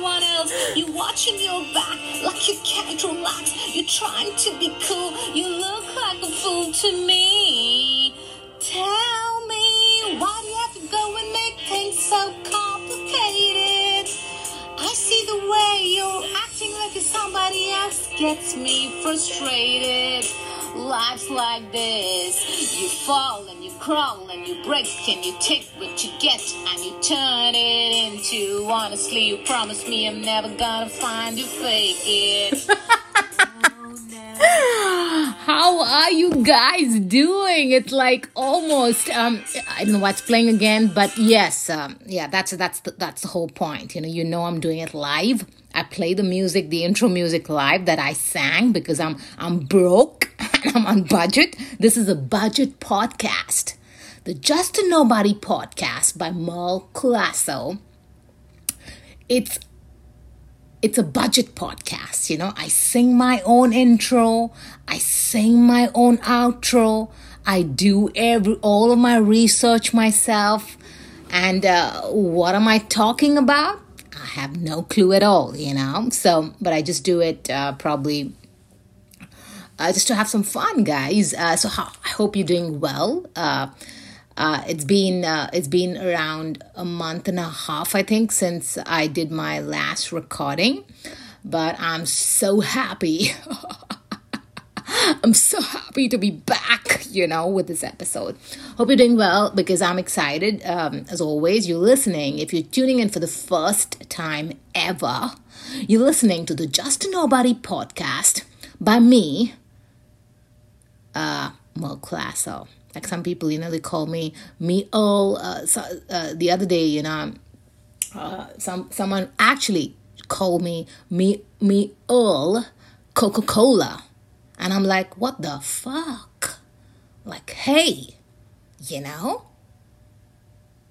everyone else. You're watching your back like you can't relax. You're trying to be cool. You look like a fool to me. Tell me why do you have to go and make things so complicated? I see the way you're acting like you're somebody else gets me frustrated. Life's like this. You fall and you crawl and you break and you take what you get and you turn it into honestly you promised me I'm never gonna find you fake it. How are you guys doing? It's like almost um I don't know what's playing again, but yes, um, yeah, that's that's the, that's the whole point. You know, you know I'm doing it live. I play the music, the intro music live that I sang because I'm I'm broke I'm on budget. This is a budget podcast. The Just a Nobody podcast by Merle Colasso. It's it's a budget podcast, you know. I sing my own intro, I sing my own outro, I do every all of my research myself. And uh, what am I talking about? I have no clue at all, you know. So, but I just do it uh, probably uh, just to have some fun, guys. Uh, so, I hope you're doing well. Uh, uh, it's been uh, it's been around a month and a half, I think, since I did my last recording, but I'm so happy. I'm so happy to be back, you know, with this episode. Hope you're doing well because I'm excited. Um, as always, you're listening. If you're tuning in for the first time ever, you're listening to the Just Nobody podcast by me, uh, well, class. So, Like some people, you know, they call me me oh. Uh, so, uh, the other day, you know, uh, some someone actually called me me me Earl Coca Cola, and I'm like, what the fuck? Like, hey, you know.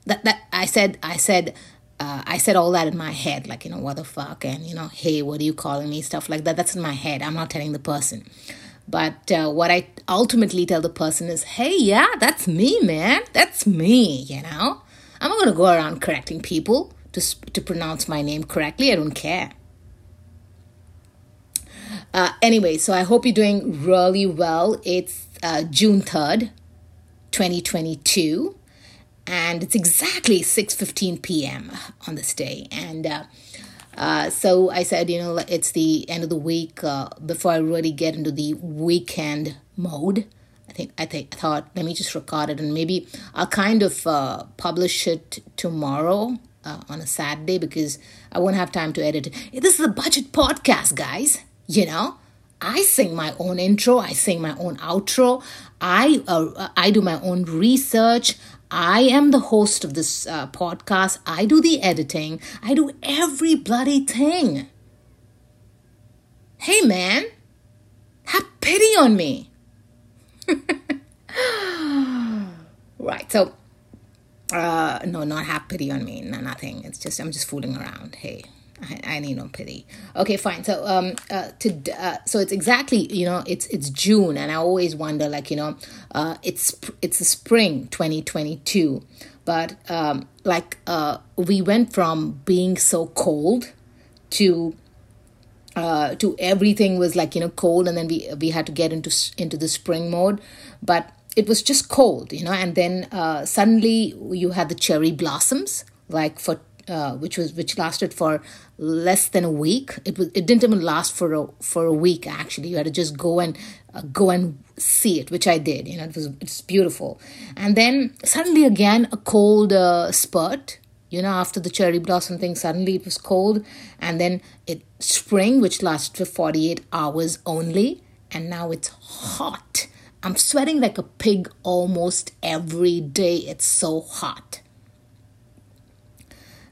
That that I said I said uh, I said all that in my head, like, you know, what the fuck, and, you know, hey, what are you calling me? Stuff like that. That's in my head. I'm not telling the person. But uh, what I ultimately tell the person is, hey, yeah, that's me, man. That's me, you know? I'm not going to go around correcting people to, to pronounce my name correctly. I don't care. Uh, anyway, so I hope you're doing really well. It's uh, June 3rd, 2022 and it's exactly 6.15 p.m on this day and uh, uh, so i said you know it's the end of the week uh, before i really get into the weekend mode. I think i think I thought let me just record it and maybe i'll kind of uh, publish it tomorrow uh, on a saturday because i won't have time to edit it. This is a budget podcast guys. You know I sing my own intro, I sing my own outro, I uh, I do my own research, I am the host of this uh, podcast. I do the editing. I do every bloody thing. Hey, man, have pity on me. right. So, uh, no, not have pity on me. No, nothing. It's just, I'm just fooling around. Hey. I, I need no pity. Okay, fine. So um uh to uh, so it's exactly you know it's it's June and I always wonder like you know uh it's it's the spring 2022 but um like uh we went from being so cold to uh to everything was like you know cold and then we we had to get into into the spring mode but it was just cold you know and then uh suddenly you had the cherry blossoms like for uh, which was which lasted for less than a week. It was it didn't even last for a for a week. Actually, you had to just go and uh, go and see it, which I did. You know, it was it's beautiful. And then suddenly again a cold uh, spurt. You know, after the cherry blossom thing, suddenly it was cold, and then it spring, which lasted for forty eight hours only, and now it's hot. I'm sweating like a pig almost every day. It's so hot.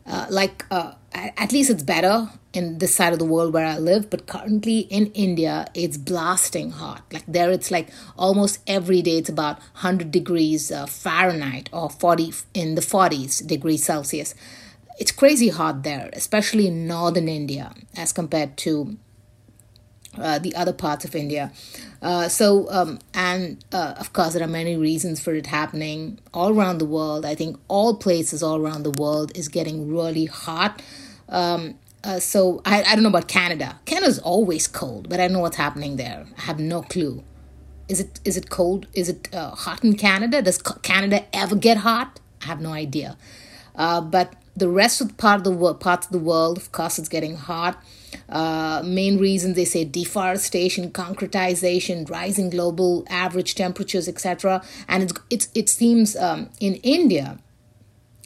Uh, like uh, at least it's better in this side of the world where I live, but currently in India, it's blasting hot. Like there, it's like almost every day, it's about 100 degrees uh, Fahrenheit or 40 in the 40s degrees Celsius. It's crazy hot there, especially in northern India as compared to uh, the other parts of India. Uh, so, um, and uh, of course, there are many reasons for it happening all around the world. I think all places all around the world is getting really hot. Um, uh, so, I, I don't know about Canada. Canada's always cold, but I know what's happening there. I have no clue. Is it is it cold? Is it uh, hot in Canada? Does Canada ever get hot? I have no idea. But the rest of the part of the world, parts of the world, of course, it's getting hot. Uh, main reasons they say deforestation, concretization, rising global average temperatures, etc. And it's, it's it seems um, in India,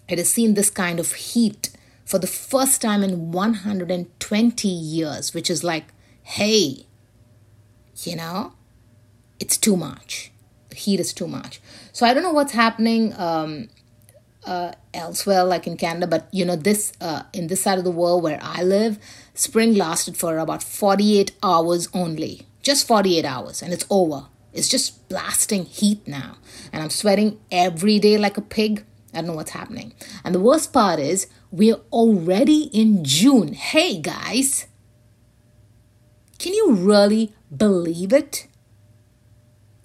it has seen this kind of heat for the first time in 120 years, which is like, hey, you know, it's too much. The heat is too much. So I don't know what's happening. Um, uh, elsewhere, like in Canada, but you know, this uh, in this side of the world where I live, spring lasted for about 48 hours only, just 48 hours, and it's over. It's just blasting heat now, and I'm sweating every day like a pig. I don't know what's happening. And the worst part is, we're already in June. Hey guys, can you really believe it?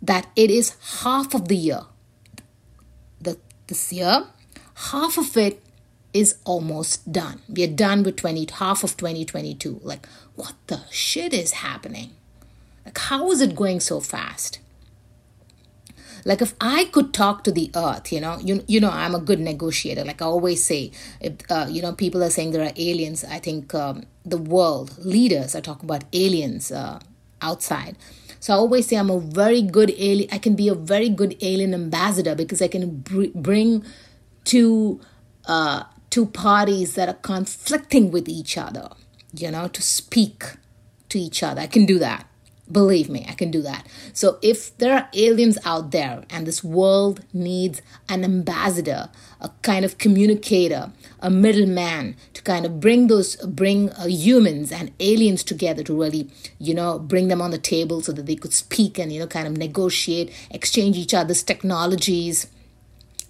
That it is half of the year. The, this year, half of it is almost done. We are done with 20 half of 2022. Like what the shit is happening? Like how is it going so fast? Like if I could talk to the earth, you know, you you know I'm a good negotiator. Like I always say, if uh, you know people are saying there are aliens, I think um, the world leaders are talking about aliens uh, outside. So I always say I'm a very good alien. I can be a very good alien ambassador because I can br- bring two uh, two parties that are conflicting with each other, you know, to speak to each other. I can do that. Believe me, I can do that. So if there are aliens out there and this world needs an ambassador, a kind of communicator, a middleman to kind of bring those bring uh, humans and aliens together to really, you know, bring them on the table so that they could speak and you know kind of negotiate, exchange each other's technologies,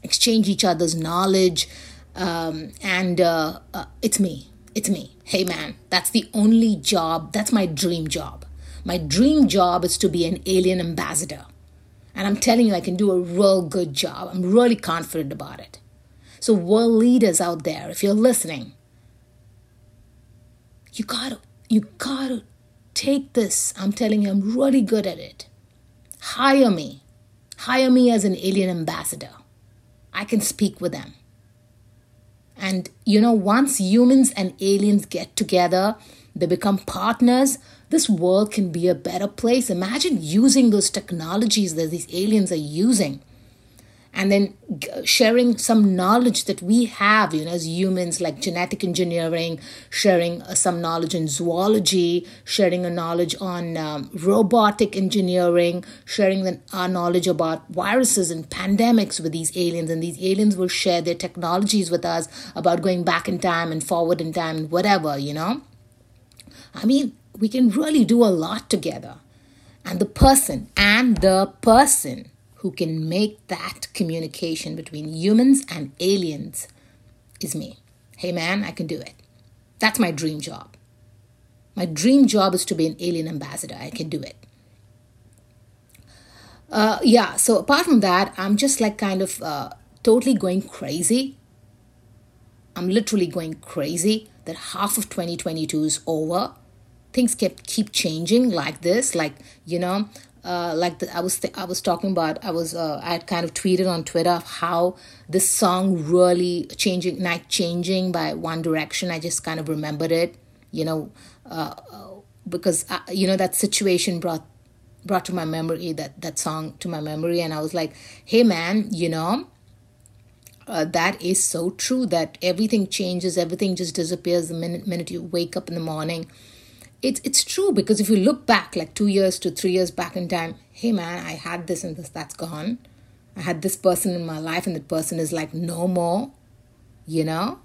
exchange each other's knowledge. Um, and uh, uh, it's me. It's me. Hey, man, that's the only job. That's my dream job. My dream job is to be an alien ambassador. And I'm telling you, I can do a real good job. I'm really confident about it. So, world leaders out there, if you're listening, you gotta, you gotta take this. I'm telling you, I'm really good at it. Hire me. Hire me as an alien ambassador. I can speak with them. And you know, once humans and aliens get together, they become partners, this world can be a better place. Imagine using those technologies that these aliens are using and then sharing some knowledge that we have, you know, as humans, like genetic engineering, sharing uh, some knowledge in zoology, sharing a knowledge on um, robotic engineering, sharing the, our knowledge about viruses and pandemics with these aliens, and these aliens will share their technologies with us about going back in time and forward in time, and whatever, you know. I mean, we can really do a lot together. And the person, and the person who can make that communication between humans and aliens is me. Hey man, I can do it. That's my dream job. My dream job is to be an alien ambassador. I can do it. Uh, yeah, so apart from that, I'm just like kind of uh, totally going crazy. I'm literally going crazy that half of 2022 is over. Things kept keep changing like this, like you know, uh, like the, I was th- I was talking about I was uh, I had kind of tweeted on Twitter how this song really changing night changing by One Direction. I just kind of remembered it, you know, uh, because I, uh, you know that situation brought brought to my memory that that song to my memory, and I was like, hey man, you know. Uh, that is so true that everything changes everything just disappears the minute minute you wake up in the morning it's it's true because if you look back like two years to three years back in time, hey man, I had this and this, that's gone. I had this person in my life and that person is like no more. You know?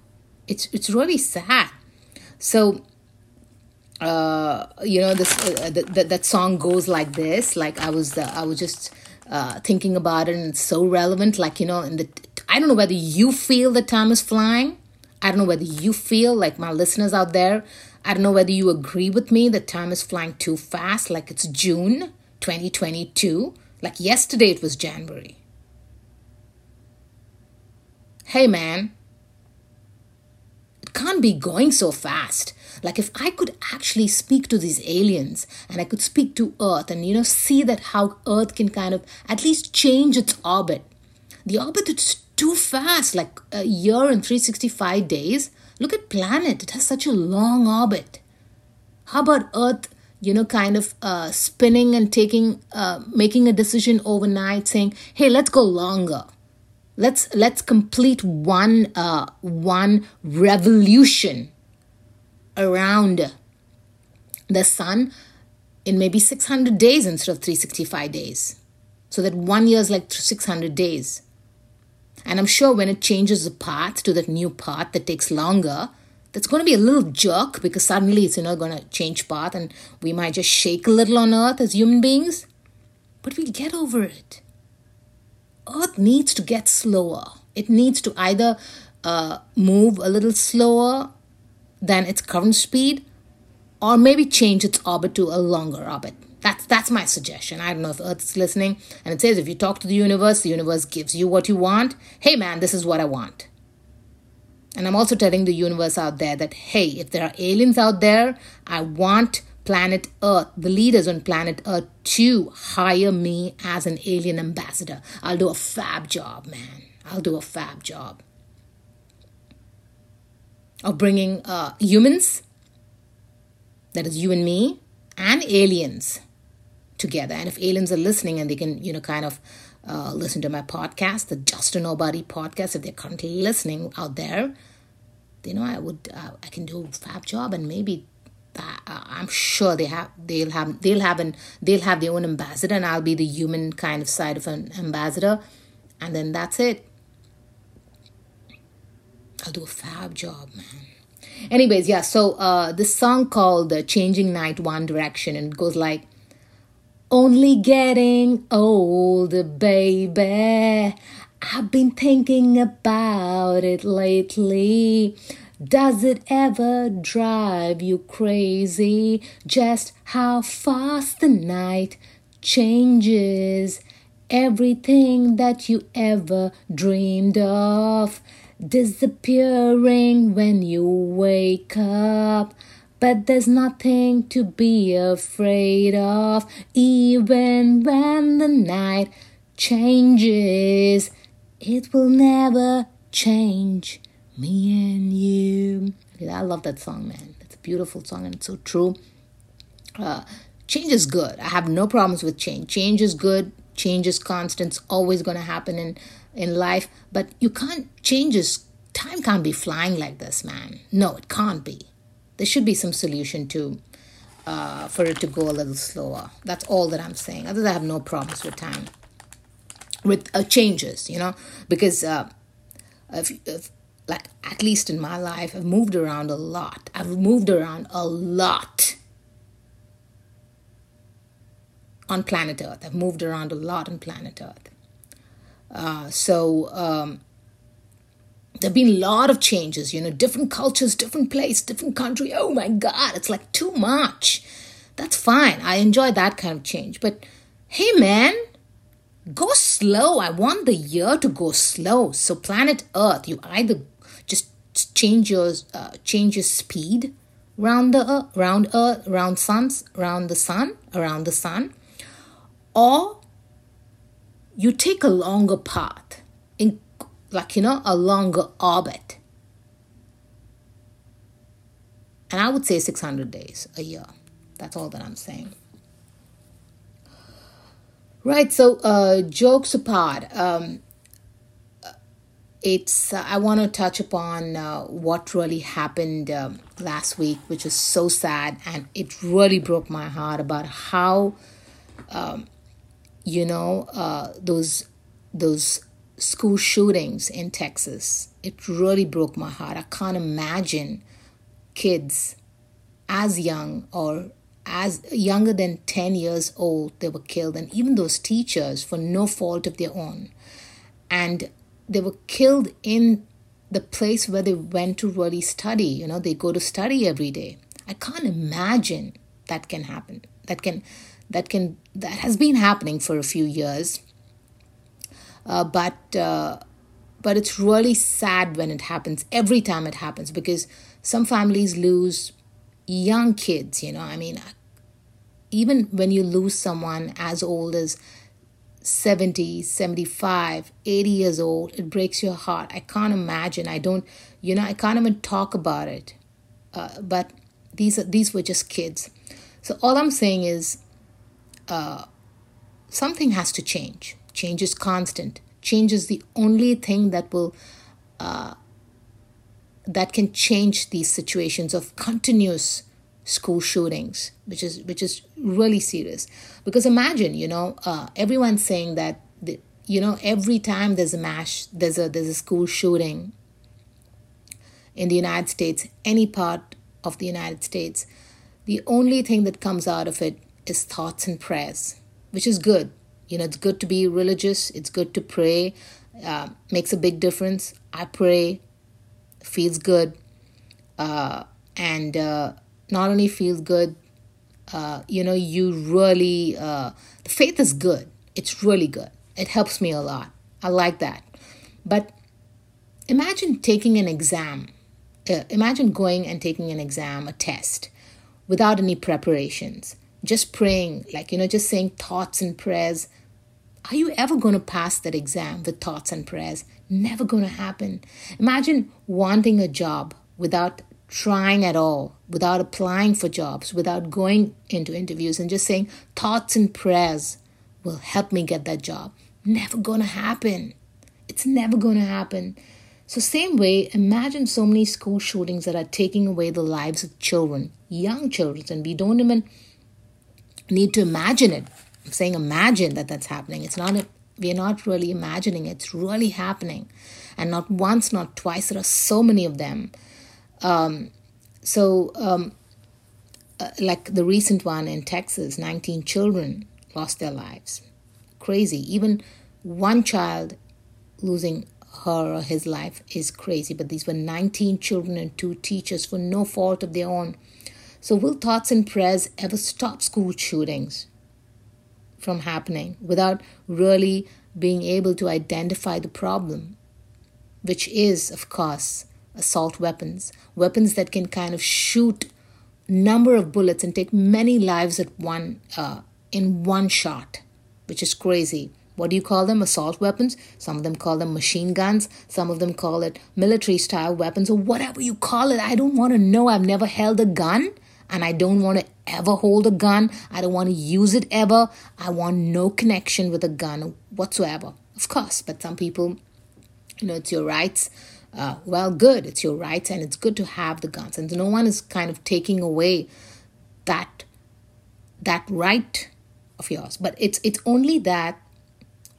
It's it's really sad. So uh, you know this uh, that that song goes like this. Like I was uh, I was just uh, thinking about it, and it's so relevant. Like you know, in the I don't know whether you feel the time is flying. I don't know whether you feel like my listeners out there. I don't know whether you agree with me that time is flying too fast. Like it's June 2022. Like yesterday it was January. Hey man, it can't be going so fast. Like if I could actually speak to these aliens and I could speak to Earth and you know see that how Earth can kind of at least change its orbit. The orbit it's too fast, like a year and 365 days. Look at planet, it has such a long orbit. How about Earth, you know, kind of uh, spinning and taking, uh, making a decision overnight, saying, "Hey, let's go longer." Let's let's complete one uh, one revolution around the sun in maybe 600 days instead of 365 days. So that one year is like 600 days. And I'm sure when it changes the path to that new path that takes longer, that's going to be a little jerk because suddenly it's know going to change path and we might just shake a little on earth as human beings. But we'll get over it. Earth needs to get slower. It needs to either uh, move a little slower than its current speed, or maybe change its orbit to a longer orbit. That's that's my suggestion. I don't know if Earth is listening, and it says if you talk to the universe, the universe gives you what you want. Hey man, this is what I want. And I'm also telling the universe out there that hey, if there are aliens out there, I want planet Earth, the leaders on planet Earth, to hire me as an alien ambassador. I'll do a fab job, man. I'll do a fab job of bringing uh, humans, that is you and me, and aliens together. And if aliens are listening and they can, you know, kind of uh, listen to my podcast, the Just a Nobody podcast, if they're currently listening out there, you know, I would, uh, I can do a fab job, and maybe that, uh, I'm sure they have, they'll have, they'll have an, they'll have their own ambassador, and I'll be the human kind of side of an ambassador, and then that's it. I'll do a fab job, man. Anyways, yeah, so uh, this song called uh, Changing Night One Direction, and it goes like, Only getting older, baby. I've been thinking about it lately. Does it ever drive you crazy? Just how fast the night changes everything that you ever dreamed of disappearing when you wake up. But there's nothing to be afraid of, even when the night changes. It will never change me and you. I love that song, man. It's a beautiful song and it's so true. Uh, change is good. I have no problems with change. Change is good. Change is constant. It's always going to happen in in life, but you can't change is Time can't be flying like this, man. No, it can't be. There should be some solution to uh, for it to go a little slower. That's all that I'm saying. Other than I have no problems with time, with uh, changes, you know, because uh, if, if, like at least in my life, I've moved around a lot. I've moved around a lot on planet Earth. I've moved around a lot on planet Earth. Uh, so um, there have been a lot of changes, you know, different cultures, different place, different country. Oh my God, it's like too much. That's fine. I enjoy that kind of change. But hey, man, go slow. I want the year to go slow. So planet Earth, you either just change your uh, change your speed around the earth, around Earth, around suns, around the sun, around the sun, or you take a longer path, like, you know, a longer orbit. And I would say 600 days a year. That's all that I'm saying. Right, so uh, jokes apart, um, it's uh, I want to touch upon uh, what really happened uh, last week, which is so sad, and it really broke my heart about how um, you know uh, those those school shootings in Texas, it really broke my heart. I can't imagine kids as young or as younger than 10 years old they were killed and even those teachers for no fault of their own. And they were killed in the place where they went to really study. You know they go to study every day. I can't imagine that can happen. That can that can that has been happening for a few years uh, but uh, but it's really sad when it happens every time it happens because some families lose young kids you know i mean even when you lose someone as old as 70 75 80 years old it breaks your heart. I can't imagine. I don't you know i can't even talk about it. Uh, but these are these were just kids. So all i'm saying is uh, something has to change change is constant change is the only thing that will uh, that can change these situations of continuous school shootings, which is which is really serious. Because imagine, you know, uh, everyone's saying that the, you know every time there's a mash, there's a there's a school shooting in the United States, any part of the United States, the only thing that comes out of it is thoughts and prayers, which is good. You know, it's good to be religious. It's good to pray. Uh, makes a big difference. I pray, feels good, uh, and uh, not only feels good, uh, you know, you really, uh, the faith is good. It's really good. It helps me a lot. I like that. But imagine taking an exam. Uh, imagine going and taking an exam, a test, without any preparations. Just praying, like, you know, just saying thoughts and prayers. Are you ever going to pass that exam with thoughts and prayers? Never going to happen. Imagine wanting a job without trying at all, without applying for jobs, without going into interviews and just saying thoughts and prayers will help me get that job. Never gonna happen. It's never gonna happen. So, same way, imagine so many school shootings that are taking away the lives of children, young children, and we don't even need to imagine it. Saying imagine that that's happening. It's not, a, we're not really imagining. It's really happening. And not once, not twice, there are so many of them. Um, so, um, uh, like the recent one in Texas, 19 children lost their lives. Crazy. Even one child losing her or his life is crazy, but these were 19 children and two teachers for no fault of their own. So, will thoughts and prayers ever stop school shootings from happening without really being able to identify the problem, which is, of course, assault weapons, weapons that can kind of shoot number of bullets and take many lives at one uh, in one shot, which is crazy. What do you call them? Assault weapons. Some of them call them machine guns. Some of them call it military style weapons or whatever you call it. I don't want to know. I've never held a gun and I don't want to ever hold a gun. I don't want to use it ever. I want no connection with a gun whatsoever. Of course, but some people, you know, it's your rights uh, well, good. It's your rights, and it's good to have the guns. And no one is kind of taking away that that right of yours. But it's it's only that.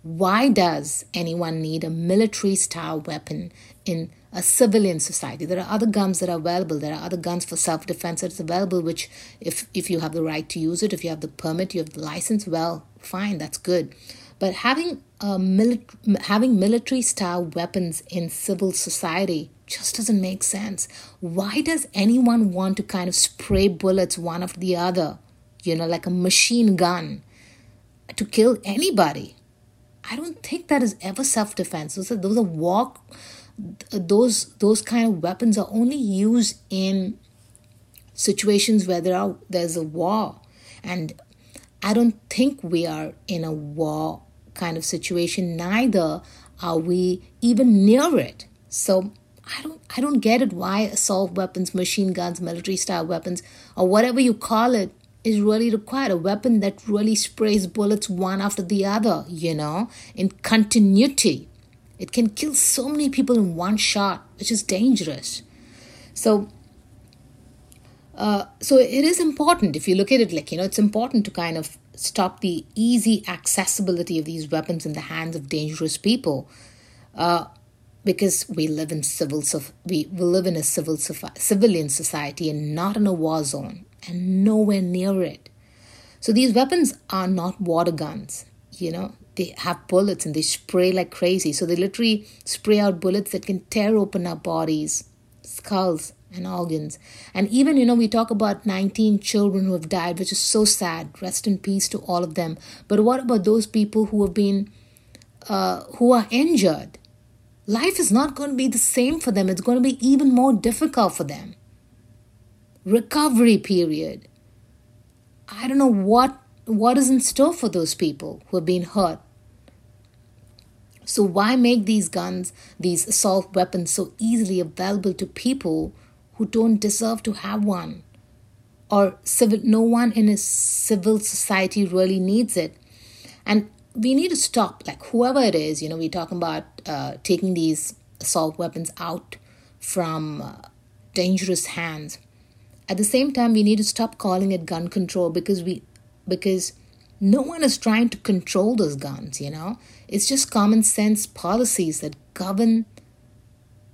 Why does anyone need a military style weapon in a civilian society? There are other guns that are available. There are other guns for self defense that's available. Which, if if you have the right to use it, if you have the permit, you have the license. Well, fine, that's good. But having uh, mili- having military style weapons in civil society just doesn't make sense. Why does anyone want to kind of spray bullets one after the other, you know, like a machine gun, to kill anybody? I don't think that is ever self defense. Those are those are war. Those those kind of weapons are only used in situations where there are there's a war, and I don't think we are in a war kind of situation neither are we even near it so i don't i don't get it why assault weapons machine guns military style weapons or whatever you call it is really required. A weapon that really sprays bullets one after the other you know in continuity. It can kill so many people in one shot which is dangerous. So uh, so it is important if you look at it like you know it's important to kind of stop the easy accessibility of these weapons in the hands of dangerous people. uh, because we live in civil we, we live in a civil civilian society and not in a war zone and nowhere near it. So these weapons are not water guns, you know. They have bullets and they spray like crazy. So they literally spray out bullets that can tear open our bodies, skulls, and organs. And even, you know, we talk about 19 children who have died, which is so sad. Rest in peace to all of them. But what about those people who have been, uh, who are injured? Life is not going to be the same for them. It's going to be even more difficult for them. Recovery period. I don't know what what is in store for those people who have been hurt. So why make these guns, these assault weapons so easily available to people who don't deserve to have one. Or civil, no one in a civil society really needs it. And we need to stop, like whoever it is, you know, we're talking about uh, taking these assault weapons out from uh, dangerous hands. At the same time, we need to stop calling it gun control because we, because no one is trying to control those guns, you know. It's just common sense policies that govern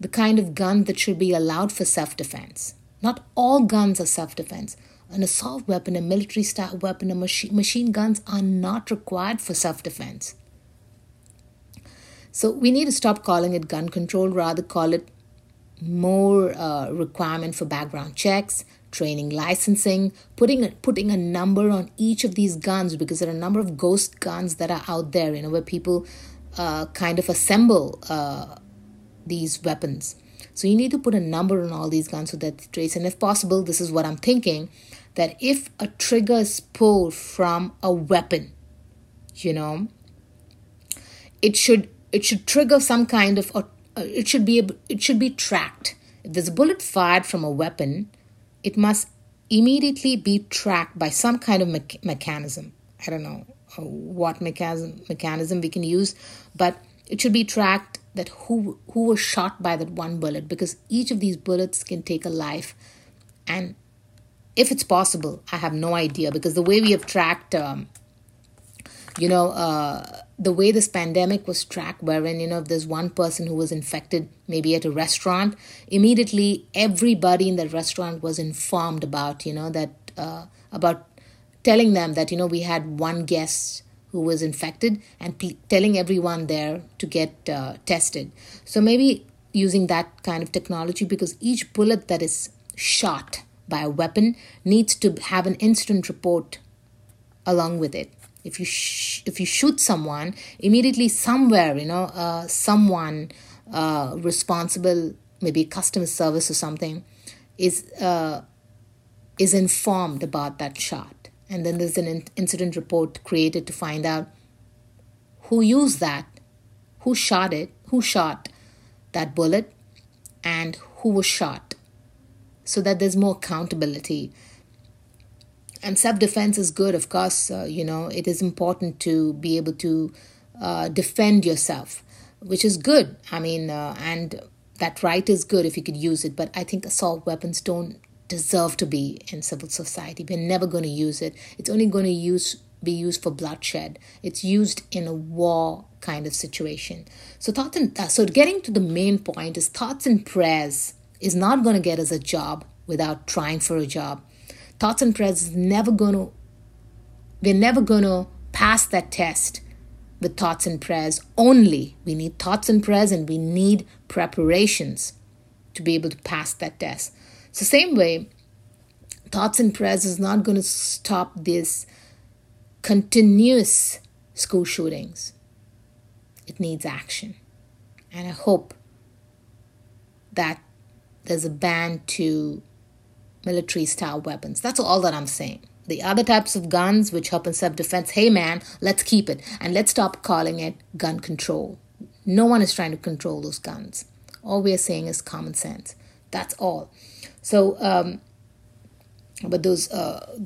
the kind of gun that should be allowed for self defense. Not all guns are self defense. An assault weapon, a military style weapon, a machine, machine guns are not required for self defense. So we need to stop calling it gun control, rather call it more uh, requirement for background checks, training, licensing, putting a, putting a number on each of these guns because there are a number of ghost guns that are out there, you know, where people uh, kind of assemble uh, these weapons. So you need to put a number on all these guns so that trace. And if possible, this is what I'm thinking that if a trigger is pulled from a weapon, you know, it should it should trigger some kind of or it should be it should be tracked. If there's a bullet fired from a weapon, it must immediately be tracked by some kind of me- mechanism. I don't know uh, what mechanism mechanism we can use, but it should be tracked that who who was shot by that one bullet because each of these bullets can take a life and if it's possible i have no idea because the way we have tracked um, you know uh, the way this pandemic was tracked wherein you know if there's one person who was infected maybe at a restaurant immediately everybody in that restaurant was informed about you know that uh, about telling them that you know we had one guest who was infected and telling everyone there to get uh, tested. So maybe using that kind of technology because each bullet that is shot by a weapon needs to have an incident report along with it. If you sh- if you shoot someone, immediately somewhere you know uh, someone uh, responsible, maybe customer service or something, is uh, is informed about that shot and then there's an incident report created to find out who used that, who shot it, who shot that bullet, and who was shot, so that there's more accountability. And self defense is good, of course, uh, you know, it is important to be able to uh, defend yourself, which is good. I mean, uh, and that right is good if you could use it, but I think assault weapons don't deserve to be in civil society. We're never going to use it. It's only going to use be used for bloodshed. It's used in a war kind of situation. So thoughts and uh, so getting to the main point is thoughts and prayers is not going to get us a job without trying for a job. Thoughts and prayers is never going to we're never going to pass that test with thoughts and prayers only. We need thoughts and prayers and we need preparations to be able to pass that test. So, same way, thoughts and prayers is not going to stop this continuous school shootings. It needs action. And I hope that there's a ban to military style weapons. That's all that I'm saying. The other types of guns which help in self defense, hey man, let's keep it and let's stop calling it gun control. No one is trying to control those guns. All we are saying is common sense. That's all. So, um, but those uh,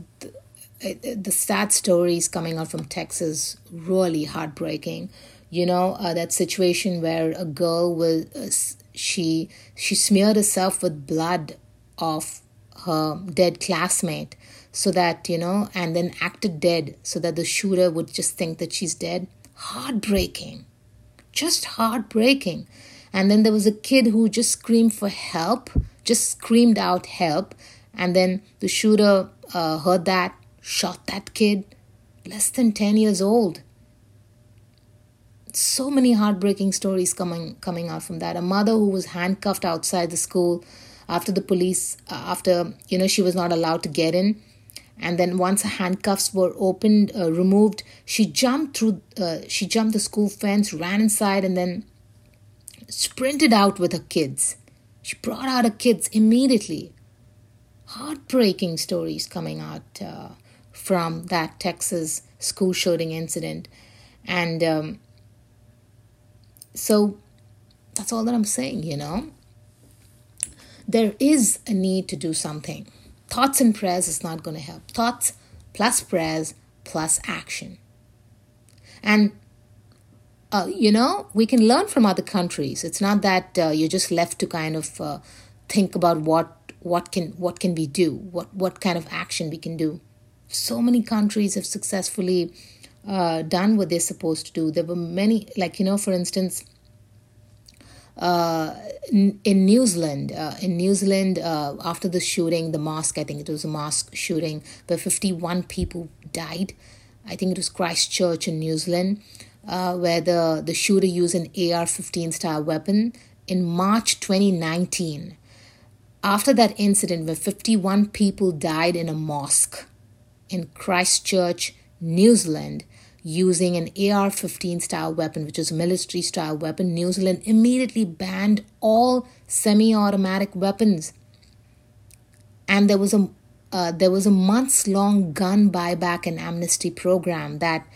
the, the sad stories coming out from Texas really heartbreaking. You know uh, that situation where a girl was uh, she she smeared herself with blood of her dead classmate so that you know and then acted dead so that the shooter would just think that she's dead heartbreaking Just heartbreaking. And then there was a kid who just screamed for help, just screamed out help. And then the shooter uh, heard that, shot that kid, less than 10 years old. So many heartbreaking stories coming coming out from that. A mother who was handcuffed outside the school after the police, uh, after you know she was not allowed to get in, and then once her handcuffs were opened, uh, removed, she jumped through. Uh, she jumped the school fence, ran inside, and then sprinted out with her kids. She brought out her kids immediately. Heartbreaking stories coming out uh, from that Texas school shooting incident. And um, so that's all that I'm saying, you know. There is a need to do something. Thoughts and prayers is not going to help. Thoughts plus prayers plus action. And uh, you know, we can learn from other countries. It's not that uh, you're just left to kind of uh, think about what what can what can we do, what what kind of action we can do. So many countries have successfully uh, done what they're supposed to do. There were many, like you know, for instance, uh, in, New Zealand, uh, in New Zealand, uh, after the shooting, the mosque, I think it was a mosque shooting, where 51 people died. I think it was Christchurch in New Zealand uh, where the, the shooter used an AR 15 style weapon in March 2019. After that incident, where 51 people died in a mosque in Christchurch, New Zealand, using an AR 15 style weapon, which is a military style weapon, New Zealand immediately banned all semi automatic weapons. And there was a uh, there was a months long gun buyback and amnesty program that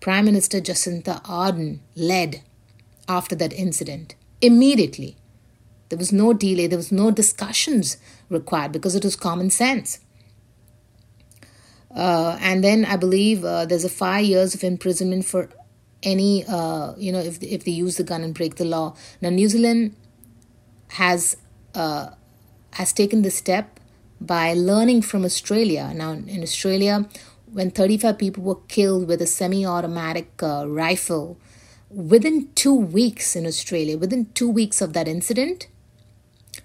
Prime Minister Jacinda Ardern led after that incident. Immediately. There was no delay, there was no discussions required because it was common sense. Uh, and then I believe uh, there's a five years of imprisonment for any, uh, you know, if if they use the gun and break the law. Now New Zealand has uh, has taken this step by learning from Australia. Now in Australia, when 35 people were killed with a semi automatic uh, rifle within two weeks in Australia, within two weeks of that incident,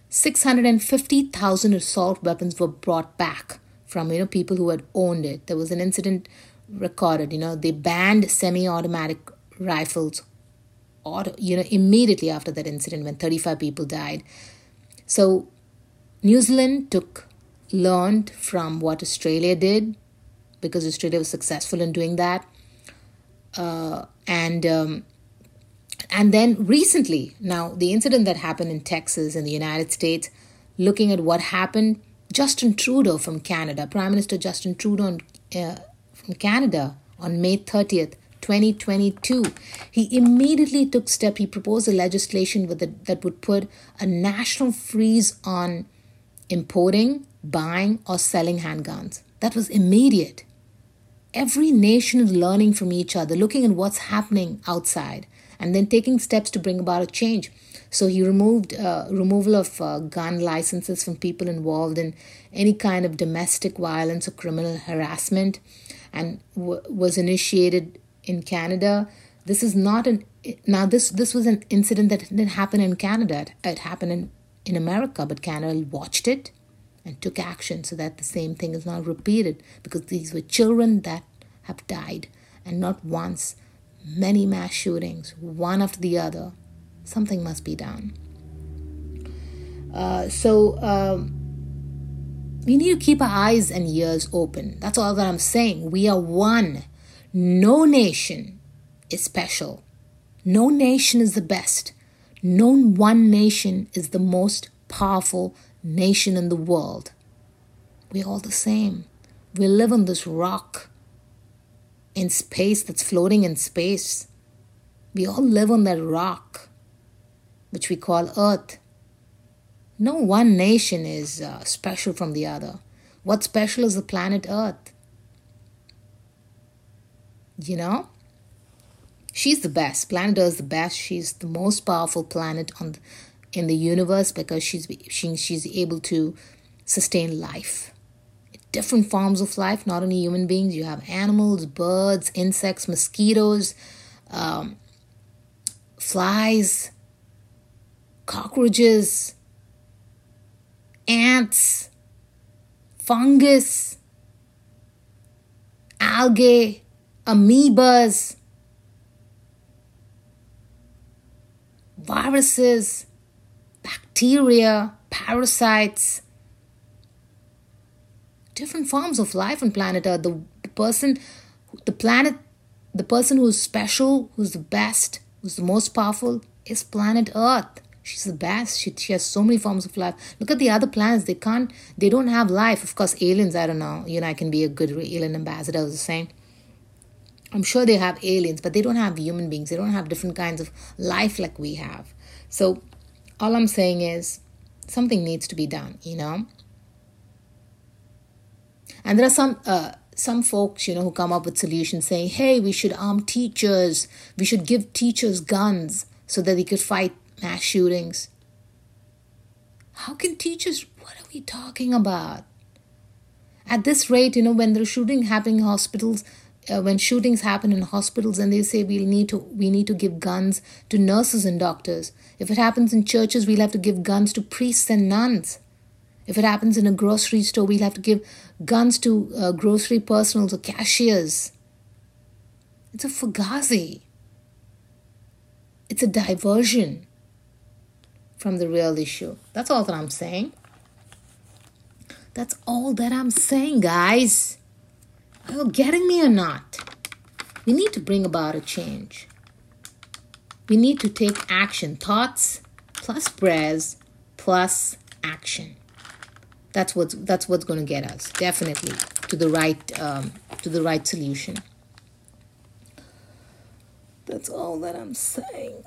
650,000 assault weapons were brought back from you know people who had owned it. There was an incident recorded. You know they banned semi-automatic rifles, auto, you know immediately after that incident when 35 people died. So New Zealand took learned from what Australia did because Australia was successful in doing that. Uh, and um, and then recently, now the incident that happened in Texas in the United States, looking at what happened, Justin Trudeau from Canada, Prime Minister Justin Trudeau uh, from Canada on May 30th, 2022, he immediately took step. He proposed a legislation that would put a national freeze on importing, buying, or selling handguns. That was immediate every nation is learning from each other, looking at what's happening outside, and then taking steps to bring about a change. So he removed uh, removal of uh, gun licenses from people involved in any kind of domestic violence or criminal harassment, and w- was initiated in Canada. This is not an now this this was an incident that didn't happen in Canada. It, it happened in in America, but Canada watched it and took action so that the same thing is not repeated because these were children that have died and not once many mass shootings one after the other something must be done. Uh, so um, we need to keep our eyes and ears open. That's all that i'm saying. We are one. No nation is special. No nation is the best. No one nation is the most powerful nation in the world. We're all the same. We live on this rock in space that's floating in space. We all live on that rock, which we call Earth. No one nation is uh, special from the other. What's special is the planet Earth. You know? She's the best. Planet Earth is the best. She's the most powerful planet on the, in the universe because she's she, she's able to sustain life different forms of life not only human beings you have animals birds insects mosquitoes um, flies, cockroaches, ants, fungus, algae, amoebas, viruses, bacteria, parasites, different forms of life on planet Earth. The, the person, the planet, the person who's special, who's the best, who's the most powerful is planet Earth. She's the best. She, she has so many forms of life. Look at the other planets. They can't, they don't have life. Of course, aliens, I don't know. You know, I can be a good alien ambassador, I was saying. I'm sure they have aliens, but they don't have human beings. They don't have different kinds of life like we have. So, all I'm saying is something needs to be done, you know? And there are some uh, some folks, you know, who come up with solutions saying, "Hey, we should arm teachers. We should give teachers guns so that they could fight mass shootings." How can teachers? What are we talking about? At this rate, you know, when there's shooting happening in hospitals, uh, when shootings happen in hospitals, and they say we need to we need to give guns to nurses and doctors. If it happens in churches, we'll have to give guns to priests and nuns. If it happens in a grocery store, we'll have to give guns to uh, grocery personals or cashiers. It's a fugazi. It's a diversion from the real issue. That's all that I'm saying. That's all that I'm saying, guys. Are you getting me or not? We need to bring about a change. We need to take action. Thoughts plus prayers plus action that's what's that's what's going to get us definitely to the right um, to the right solution that's all that i'm saying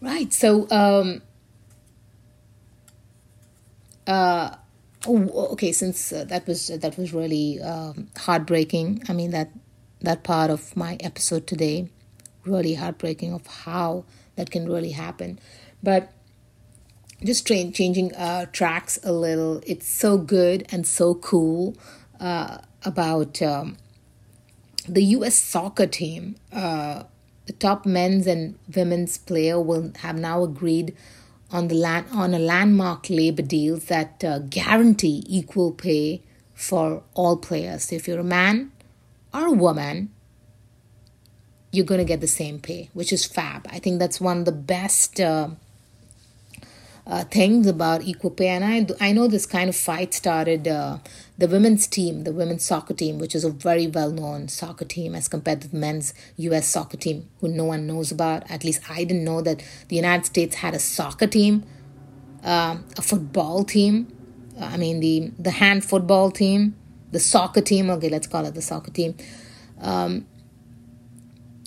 right so um uh oh, okay since uh, that was that was really um, heartbreaking i mean that that part of my episode today really heartbreaking of how that can really happen but just train, changing uh, tracks a little. It's so good and so cool uh, about um, the U.S. soccer team. Uh, the top men's and women's player will have now agreed on the land on a landmark labor deal that uh, guarantee equal pay for all players. So if you're a man or a woman, you're going to get the same pay, which is fab. I think that's one of the best uh, uh, things about equal pay. And I, I know this kind of fight started uh, the women's team, the women's soccer team, which is a very well known soccer team as compared to the men's US soccer team, who no one knows about. At least I didn't know that the United States had a soccer team, uh, a football team. I mean, the, the hand football team, the soccer team. Okay, let's call it the soccer team. Um,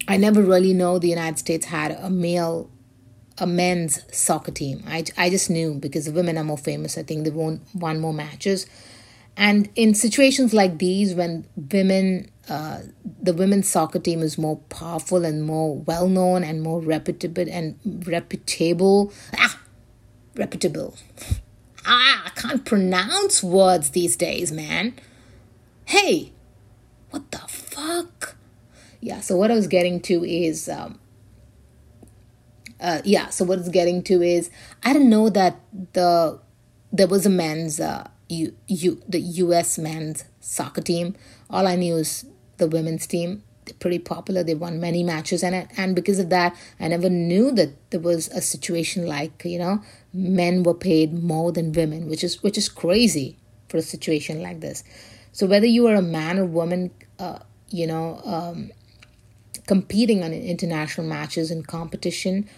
I never really know the United States had a male a men's soccer team. I, I just knew because the women are more famous. I think they won won more matches. And in situations like these, when women, uh, the women's soccer team is more powerful and more well known and more reputable and reputable, ah, reputable. Ah, I can't pronounce words these days, man. Hey, what the fuck? Yeah, so what I was getting to is um, uh, yeah so what it's getting to is i didn't know that the there was a men's uh, you you the us men's soccer team. All i knew is the women's team. They're pretty popular. They won many matches and and because of that i never knew that there was a situation like you know men were paid more than women which is which is crazy for a situation like this. So whether you are a man or woman uh, you know um, competing on international matches and competition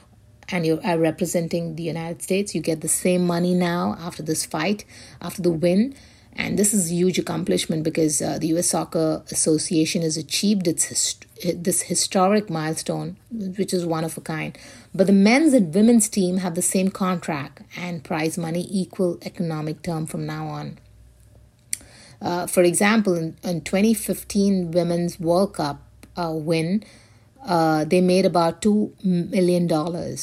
and you are representing the United States, you get the same money now after this fight, after the win. And this is a huge accomplishment because uh, the U.S. Soccer Association has achieved its hist- this historic milestone, which is one of a kind. But the men's and women's team have the same contract and prize money equal economic term from now on. Uh, for example, in, in 2015 Women's World Cup uh, win, uh, they made about $2 million,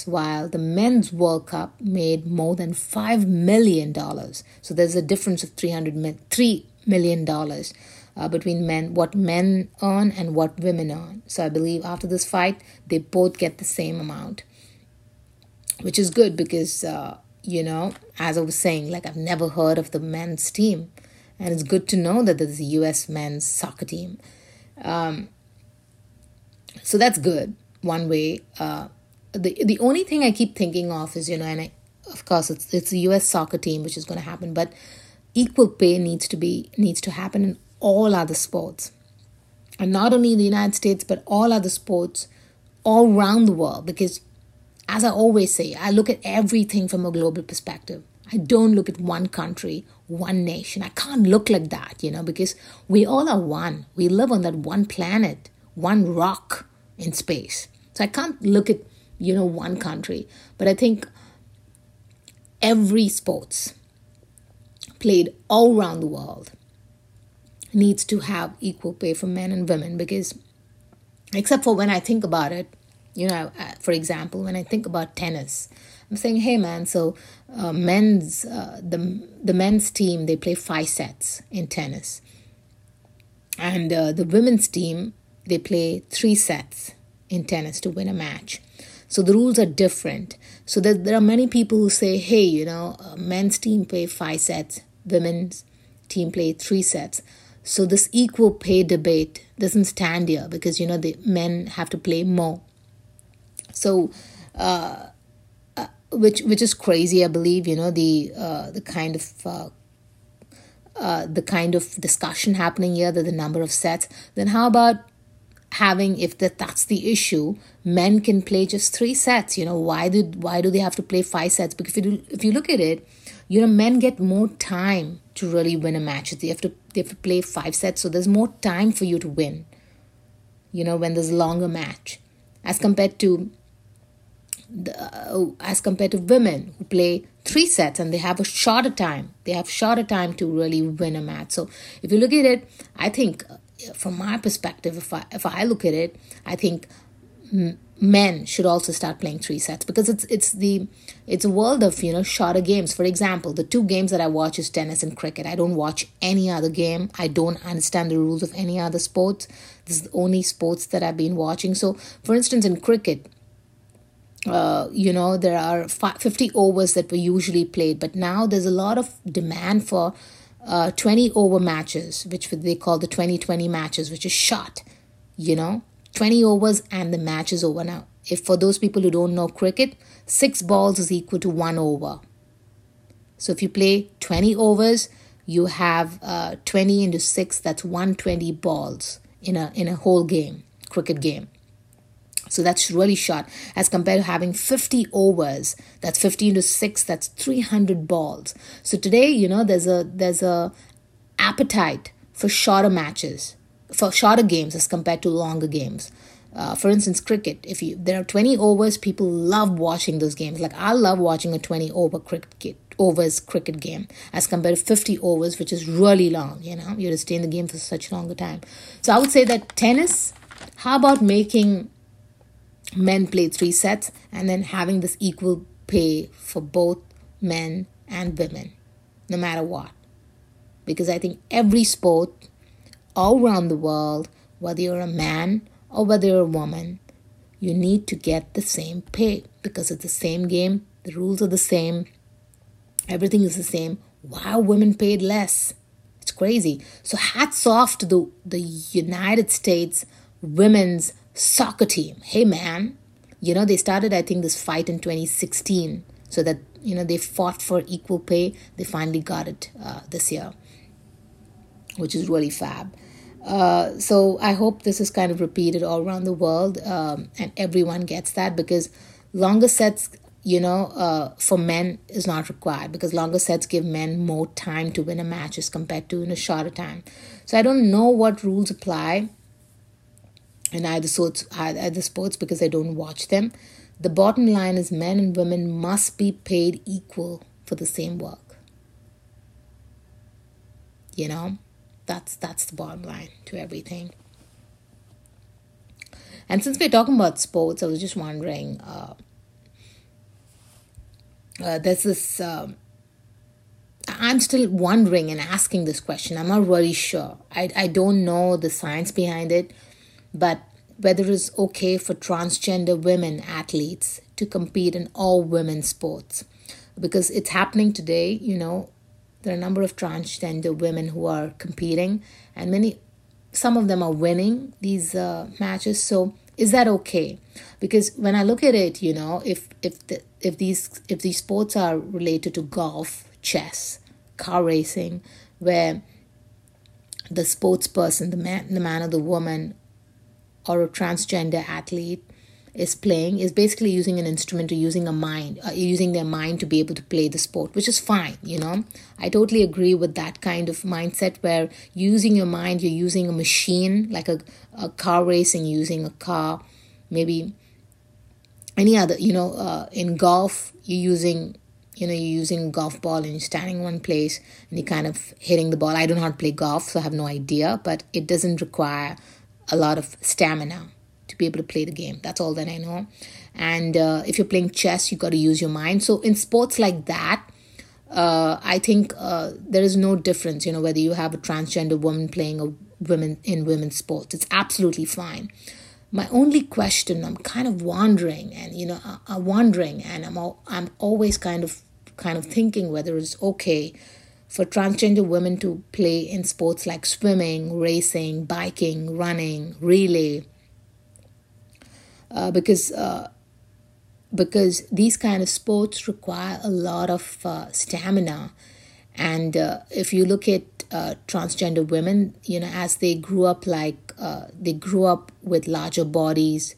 while the men's World Cup made more than $5 million. So there's a difference of $300 $3 million uh, between men, what men earn and what women earn. So I believe after this fight, they both get the same amount, which is good because, uh, you know, as I was saying, like I've never heard of the men's team. And it's good to know that there's a US men's soccer team. Um, so that's good, one way. Uh, the, the only thing I keep thinking of is, you know, and I, of course it's, it's the US soccer team, which is going to happen, but equal pay needs to be needs to happen in all other sports. And not only in the united states but all other sports all around the world because as i always say i look at everything from a global perspective. I don't look at one country one nation. I can't look like that you know because we all are one. We live on that one planet one rock in space. So i can't look at you know one country but i think every sports played all around the world needs to have equal pay for men and women because except for when i think about it you know uh, for example when i think about tennis i'm saying hey man so uh, men's uh, the the men's team they play five sets in tennis. And uh, the women's team they play three sets in tennis to win a match so the rules are different so there, there are many people who say hey you know uh, men's team play five sets women's team play three sets. So this equal pay debate doesn't stand here because you know the men have to play more. So, uh, uh, which which is crazy, I believe. You know the uh, the kind of uh, uh, the kind of discussion happening here, that the number of sets. Then how about having if that that's the issue men can play just three sets you know why do why do they have to play five sets? Because if you do, if you look at it you know men get more time to really win a match. They have to they have to play five sets so there's more time for you to win you know when there's a longer match. As compared to the, uh, as compared to women who play three sets and they have a shorter time they have shorter time to really win a match. So if you look at it i think from my perspective if i if i look at it i think men should also start playing three sets because it's it's the it's a world of you know shorter games. For example the two games that i watch is tennis and cricket. I don't watch any other game. I don't understand the rules of any other sports. This is the only sports that i've been watching. So for instance in cricket uh, you know there are 50 overs that were usually played but now there's a lot of demand for uh, 20 over matches which they call the 2020 matches which is shot you know 20 overs and the match is over now. If for those people who don't know cricket, six balls is equal to one over. So if you play 20 overs, you have uh, 20 into 6 that's 120 balls in a in a whole game cricket game so that's really short as compared to having 50 overs that's 50 into 6 that's 300 balls so today you know there's a there's a appetite for shorter matches for shorter games as compared to longer games. Uh, for instance, cricket. If you there are twenty overs, people love watching those games. Like I love watching a twenty over cricket overs cricket game as compared to fifty overs, which is really long. You know, you have to stay in the game for such a longer time. So I would say that tennis. How about making men play three sets and then having this equal pay for both men and women, no matter what? Because I think every sport all around the world, whether you're a man or whether you're a woman, you need to get the same pay because it's the same game, the rules are the same, everything is the same. Are women paid less? It's crazy. So hats off to the, the United States women's soccer team. Hey man, you know, they started, I think, this fight in 2016 so that, you know, they fought for equal pay. They finally got it uh, this year, which is really fab. Uh, so I hope this is kind of repeated all around the world um, and everyone gets that because longer sets, you know, uh, for men is not required because longer sets give men more time to win a match as compared to in a shorter time. So I don't know what rules apply in either sports, either sports because I don't watch them. The bottom line is men and women must be paid equal for the same work. You know? That's that's the bottom line to everything. And since we're talking about sports, I was just wondering. Uh, uh, there's this. Uh, I'm still wondering and asking this question. I'm not really sure. I, I don't know the science behind it, but whether it's okay for transgender women athletes to compete in all women's sports. Because it's happening today, you know, there are a number of transgender women who are competing, and many, some of them are winning these uh, matches. So is that okay? Because when I look at it, you know, if if the, if these if these sports are related to golf, chess, car racing, where the sports person, the man, the man or the woman, or a transgender athlete is playing is basically using an instrument or using a mind, uh, using their mind to be able to play the sport, which is fine. You know, I totally agree with that kind of mindset where using your mind, you're using a machine like a, a car racing, using a car, maybe any other. You know, uh, in golf, you're using you know, you're using golf ball and you're standing in one place and you're kind of hitting the ball. I don't know how to play golf, so I have no idea, but it doesn't require a lot of stamina to be able to play the game. That's all that I know. And uh, if you're playing chess, you got to use your mind. So in sports like that, uh, I think uh, there is no difference, you know, whether you have a transgender woman playing a women in women's sports. It's absolutely fine. My only question, I'm kind of wondering, and you know, I'm uh, uh, wondering, and I'm all, I'm always kind of kind of thinking whether it's okay for transgender women to play in sports like swimming, racing, biking, running, relay, uh, because uh, because these kind of sports require a lot of uh, stamina, and uh, if you look at uh, transgender women, you know, as they grew up like uh, they grew up with larger bodies,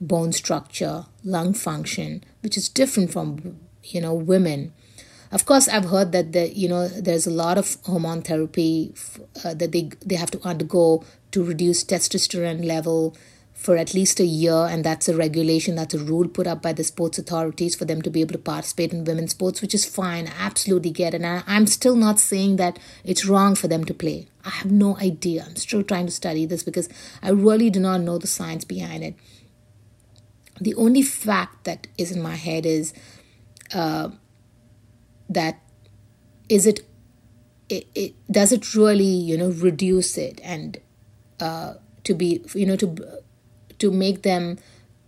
bone structure, lung function, which is different from you know women of course, I've heard that the, you know there's a lot of hormone therapy uh, that they they have to undergo to reduce testosterone level for at least a year, and that's a regulation, that's a rule put up by the sports authorities for them to be able to participate in women's sports, which is fine. I absolutely get it. And I'm still not saying that it's wrong for them to play. I have no idea. I'm still trying to study this because I really do not know the science behind it. The only fact that is in my head is uh, that is it, it, it does it really you know reduce it and uh, to be you know to to make them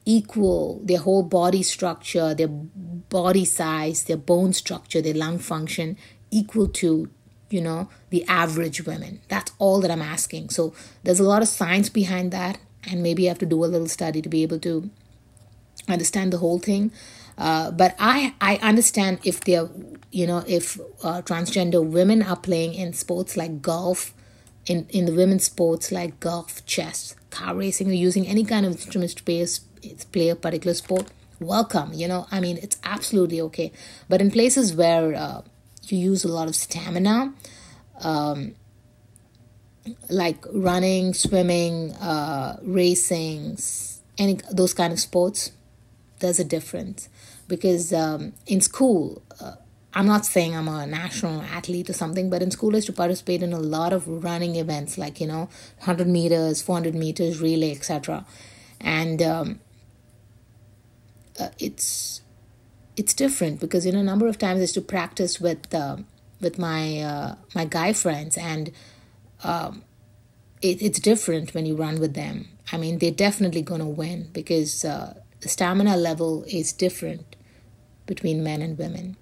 equal their whole body structure their body size their bone structure their lung function equal to you know the average women? That's all that i'm asking. So there's a lot of science behind that and maybe i have to do a little study to be able to understand the whole thing uh, but i i understand if they're you know, if uh, transgender women are playing in sports like golf, in, in the women's sports like golf, chess, car racing, or using any kind of instruments to play a, play a particular sport, welcome. You know, I mean, it's absolutely okay. But in places where uh, you use a lot of stamina, um, like running, swimming, uh, racing, any those kind of sports, there's a difference because um, in school, uh, I'm not saying I'm a national athlete or something, but in school I used to participate in a lot of running events like, you know, 100 meters, 400 meters, relay, etc. And um, uh, it's it's different because, you know, a number of times I used to practice with uh, with my uh, my guy friends and um, it, it's different when you run with them. I mean, they're definitely going to win because uh, the stamina level is different between men and women.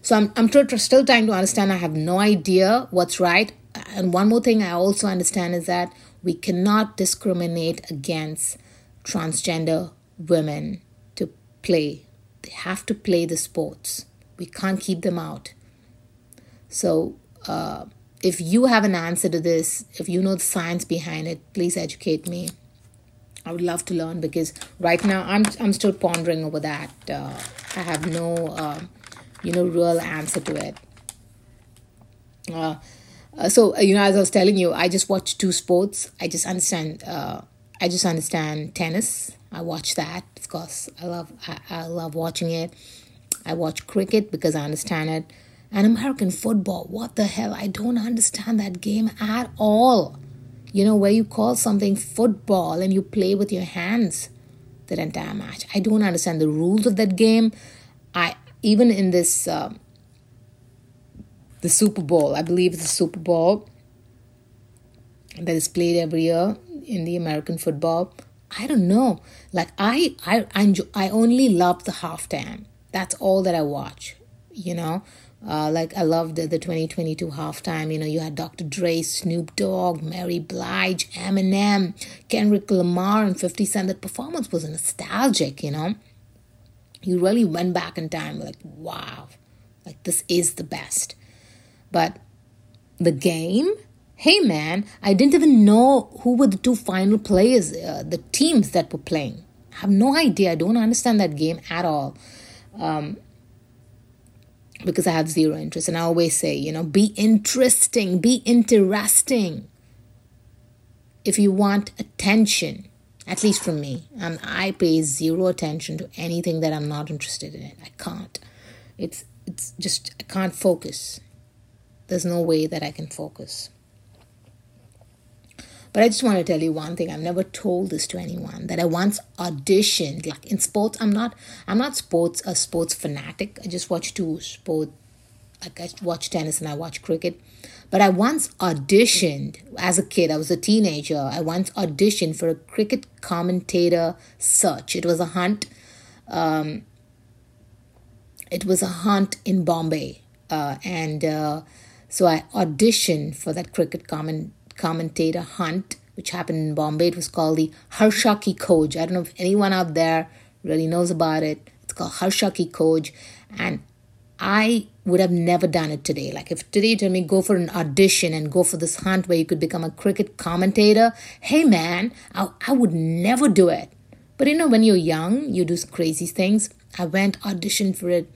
So I'm, I'm still trying to understand. I have no idea what's right. And one more thing I also understand is that we cannot discriminate against transgender women to play. They have to play the sports. We can't keep them out. So, uh, if you have an answer to this, if you know the science behind it, please educate me. I would love to learn because right now I'm I'm still pondering over that. Uh, I have no uh, you know real answer to it. Uh, uh, so uh, you know as i was telling you i just watch two sports. I just understand uh, i just understand tennis. I watch that of course. I love I, I love watching it. I watch cricket because i understand it. And american football what the hell? I don't understand that game at all you know where you call something football and you play with your hands that entire match i don't understand the rules of that game i even in this uh, the Super Bowl. I believe it's the Super Bowl that is played every year in the American football. I don't know. Like I, I, I, enjoy, I only love the halftime. That's all that I watch. You know, uh, like I loved the, the 2022 halftime. You know, you had Dr. Dre, Snoop Dogg, Mary Blige, Eminem, Kendrick Lamar, and 50 Cent. That performance was nostalgic. You know, you really went back in time. Like wow, like this is the best. But the game hey man, I didn't even know who were the two final players, uh, the teams that were playing. I have no idea. I don't understand that game at all. Um, because I have zero interest. And I always say, you know, be interesting, be interesting. If you want attention, at least from me, and I pay zero attention to anything that I'm not interested in. I can't. It's it's just I can't focus. There's no way that I can focus. But I just want to tell you one thing. I've never told this to anyone that I once auditioned. Like in sports, I'm not I'm not sports a sports fanatic. I just watch two sport like I watch tennis and I watch cricket. But I once auditioned as a kid. I was a teenager. I once auditioned for a cricket commentator search. It was a hunt. Um, it was a hunt in Bombay, uh, and uh, so I auditioned for that cricket comment commentator hunt, which happened in Bombay. It was called the Harsha Ki Khoj. I don't know if anyone out there really knows about it. It's called Harsha Ki Khoj. And I would have never done it today. Like if today you me go for an audition and go for this hunt where you could become a cricket commentator, hey man, I, I would never do it. But you know, when you're young, you do crazy things. I went auditioned for it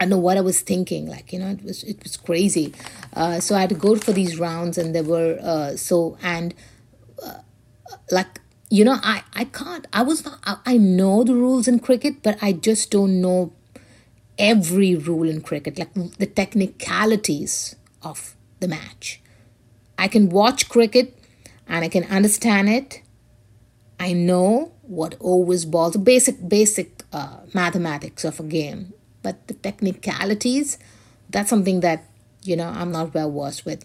I know what I was thinking. Like you know, it was it was crazy. Uh, so I had to go for these rounds, and there were uh, so and uh, like you know, I I can't. I was not. I, I know the rules in cricket, but I just don't know every rule in cricket, like the technicalities of the match. I can watch cricket and I can understand it. I know what overs, balls, basic basic uh, mathematics of a game but the technicalities, that's something that, you know, I'm not well versed with.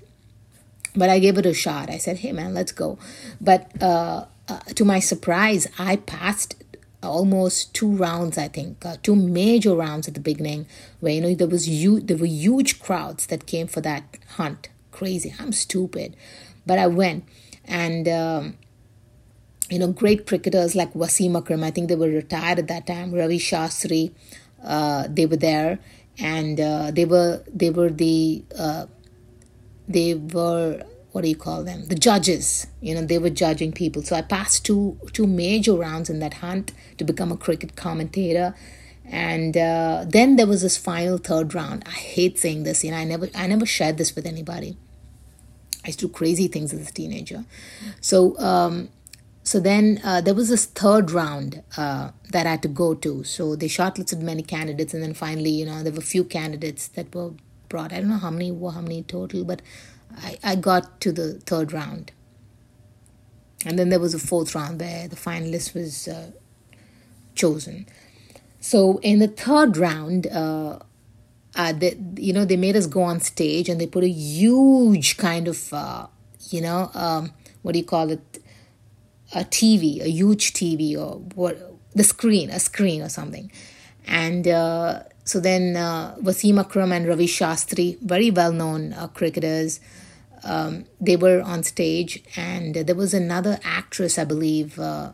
But I gave it a shot. I said, hey, man, let's go. But uh, uh, to my surprise, I passed almost two rounds i think uh, two major rounds at the beginning where you know there was huge there were huge crowds that came for that hunt crazy i'm stupid but i went and um, you know great cricketers like wasim akram i think they were retired at that time ravi shastri uh, they were there, and uh, they were they were the uh, they were what do you call them? The judges. You know, they were judging people. So I passed two two major rounds in that hunt to become a cricket commentator. And uh, then there was this final third round. I hate saying this, you know, I never I never shared this with anybody. I used to do crazy things as a teenager. So um, so then uh, there was this third round uh, that I had to go to. So they shortlisted many candidates, and then finally, you know, there were a few candidates that were brought. I don't know how many were how many total, but I, I got to the third round. And then there was a fourth round where the finalist was uh, chosen. So in the third round, uh, uh, they, you know, they made us go on stage and they put a huge kind of, uh, you know, um, what do you call it? A TV, a huge TV, or what the screen, a screen or something. And uh, so then uh, Wasim Akram and Ravi Shastri, very well known uh, cricketers, um, they were on stage, and there was another actress, I believe, uh,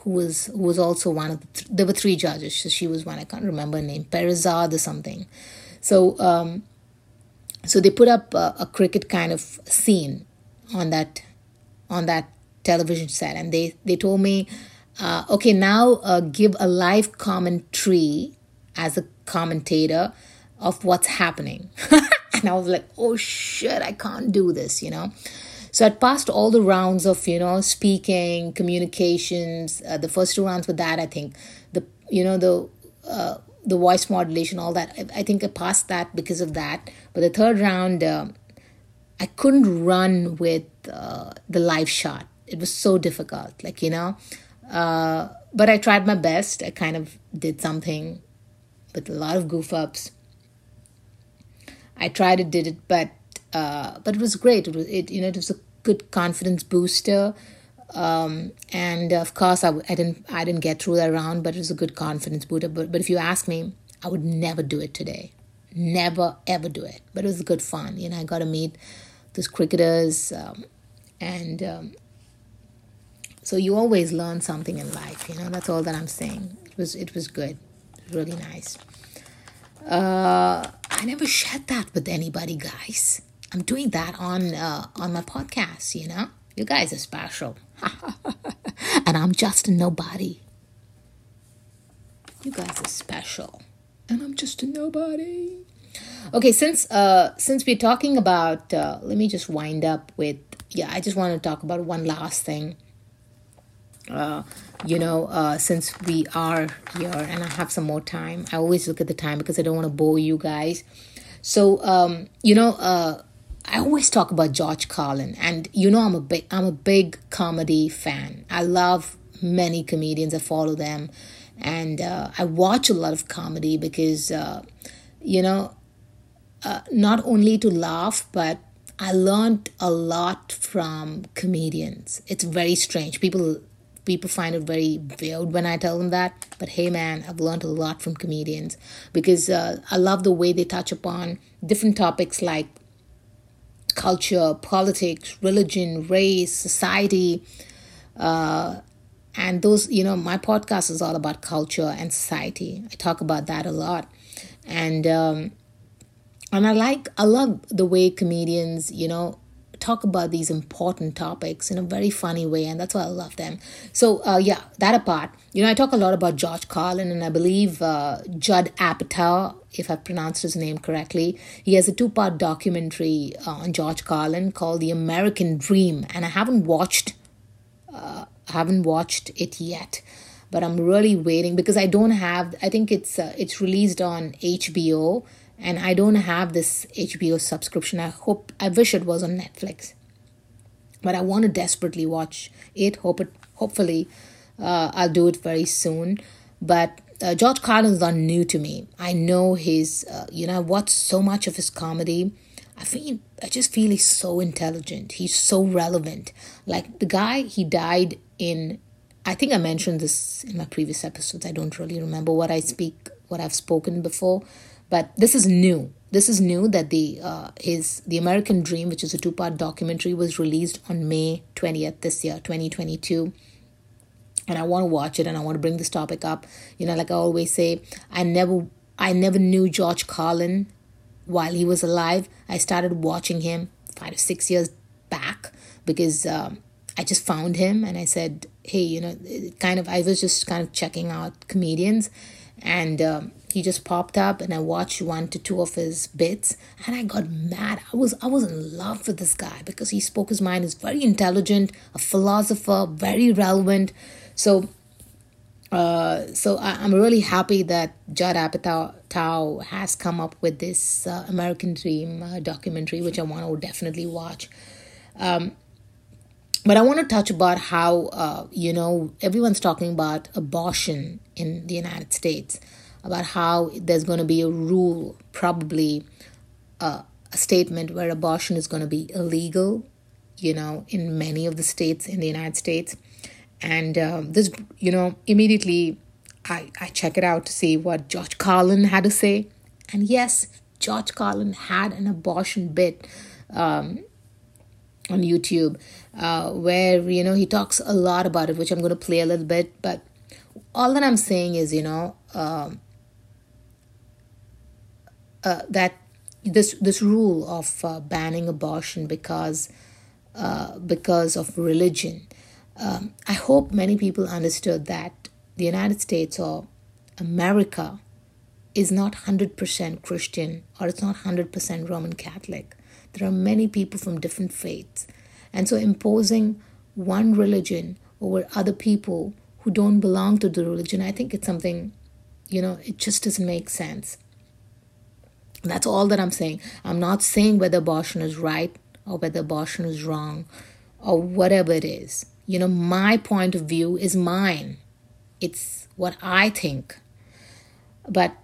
who was who was also one of the. Th- there were three judges. So she was one. I can't remember her name, Perizad or something. So um, so they put up a cricket kind of scene on that on that television set, and they they told me, uh, okay, now uh, give a live commentary as a commentator of what's happening. and I was like, oh shit, I can't do this, you know. So I passed all the rounds of you know speaking, communications. Uh, the first two rounds with that, I think the you know the uh, the voice modulation, all that. I, I, think I passed that because of that. But the third round, uh, I couldn't run with uh, the live shot it was so difficult like you know uh, but i tried my best i kind of did something with a lot of goof ups I tried it, did it, but uh, but it was great. It was it you know it was a good confidence booster. Um, and of course, I, I didn't I didn't get through that round, but it was a good confidence booster. But but if you ask me, I would never do it today. Never ever do it. But it was good fun. You know, I got to meet those cricketers, um, and um, so you always learn something in life. You know, that's all that I'm saying. It was it was good, really nice. Uh, I never shared that with anybody, guys. I'm doing that on uh, on my podcast. You know, you guys are special, and I'm just a nobody. You guys are special, and I'm just a nobody. Okay, since uh since we're talking about, uh, let me just wind up with yeah. I just want to talk about one last thing. Uh, you know, uh, since we are here and I have some more time, I always look at the time because I don't want to bore you guys. So, um, you know, uh, I always talk about George Carlin, and you know, I'm a big, I'm a big comedy fan. I love many comedians. I follow them, and uh, I watch a lot of comedy because, uh, you know, uh, not only to laugh, but I learned a lot from comedians. It's very strange. People people find it very weird when I tell them that. But hey, man, I've learned a lot from comedians because uh, I love the way they touch upon different topics like culture, politics, religion, race, society. Uh, and those, you know, my podcast is all about culture and society. I talk about that a lot. And, um, and I like, I love the way comedians, you know, talk about these important topics in a very funny way, and that's why I love them. So, uh, yeah, that apart, you know, I talk a lot about George Carlin, and I believe uh, Judd Apatow, if I've pronounced his name correctly, he has a two part documentary uh, on George Carlin called The American Dream, and I haven't watched. Uh, haven't watched it yet but I'm really waiting because I don't have. I think it's uh, it's released on HBO, and I don't have this HBO subscription. I hope I wish it was on Netflix, but I want to desperately watch it. Hope it. Hopefully, uh, I'll do it very soon. But uh, George Carlin is not new to me. I know his. Uh, you know, I watched so much of his comedy. I feel I just feel he's so intelligent. He's so relevant. Like the guy, he died in. I think I mentioned this in my previous episodes. I don't really remember what I speak, what I've spoken before, but this is new. This is new that the uh, his the American Dream, which is a two part documentary, was released on May twentieth this year, twenty twenty two. And I want to watch it, and I want to bring this topic up. You know, like I always say, I never I never knew George Carlin while he was alive. I started watching him five to six years back because um, I just found him and I said, hey, you know, kind of, I was just kind of checking out comedians and um, he just popped up and I watched one to two of his bits and I got mad. I was I was in love with this guy because he spoke his mind. He's very intelligent, a philosopher, very relevant. So uh, so I, am really happy that Judd Apatow has come up with this uh, American Dream uh, documentary, which I want to definitely watch. Um, but I want to touch about how uh, you know everyone's talking about abortion in the United States about how there's going to be a rule, probably uh, a statement where abortion is going to be illegal, you know, in many of the states in the United States. And um, this, you know, immediately I, I check it out to see what George Carlin had to say. And yes, George Carlin had an abortion bit um, on YouTube uh, where, you know, he talks a lot about it, which I'm going to play a little bit. But all that I'm saying is, you know, um, uh, that this this rule of uh, banning abortion because uh, because of religion. Um, I hope many people understood that the United States or America is not 100% Christian or it's not 100% Roman Catholic. There are many people from different faiths. And so imposing one religion over other people who don't belong to the religion, I think it's something, you know, it just doesn't make sense. That's all that I'm saying. I'm not saying whether abortion is right or whether abortion is wrong or whatever it is. You know, my point of view is mine, it's what I think. But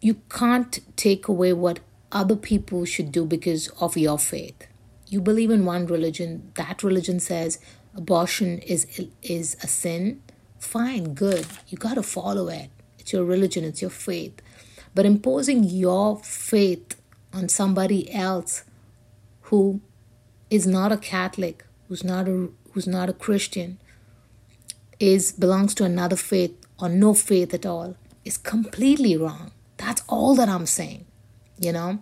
you can't take away what other people should do because of your faith. You believe in one religion, that religion says abortion is is a sin. Fine, good. You got to follow it. It's your religion, it's your faith. But imposing your faith on somebody else who is not a Catholic, who's not a who's not a Christian, is belongs to another faith or no faith at all is completely wrong. That's all that I'm saying, you know.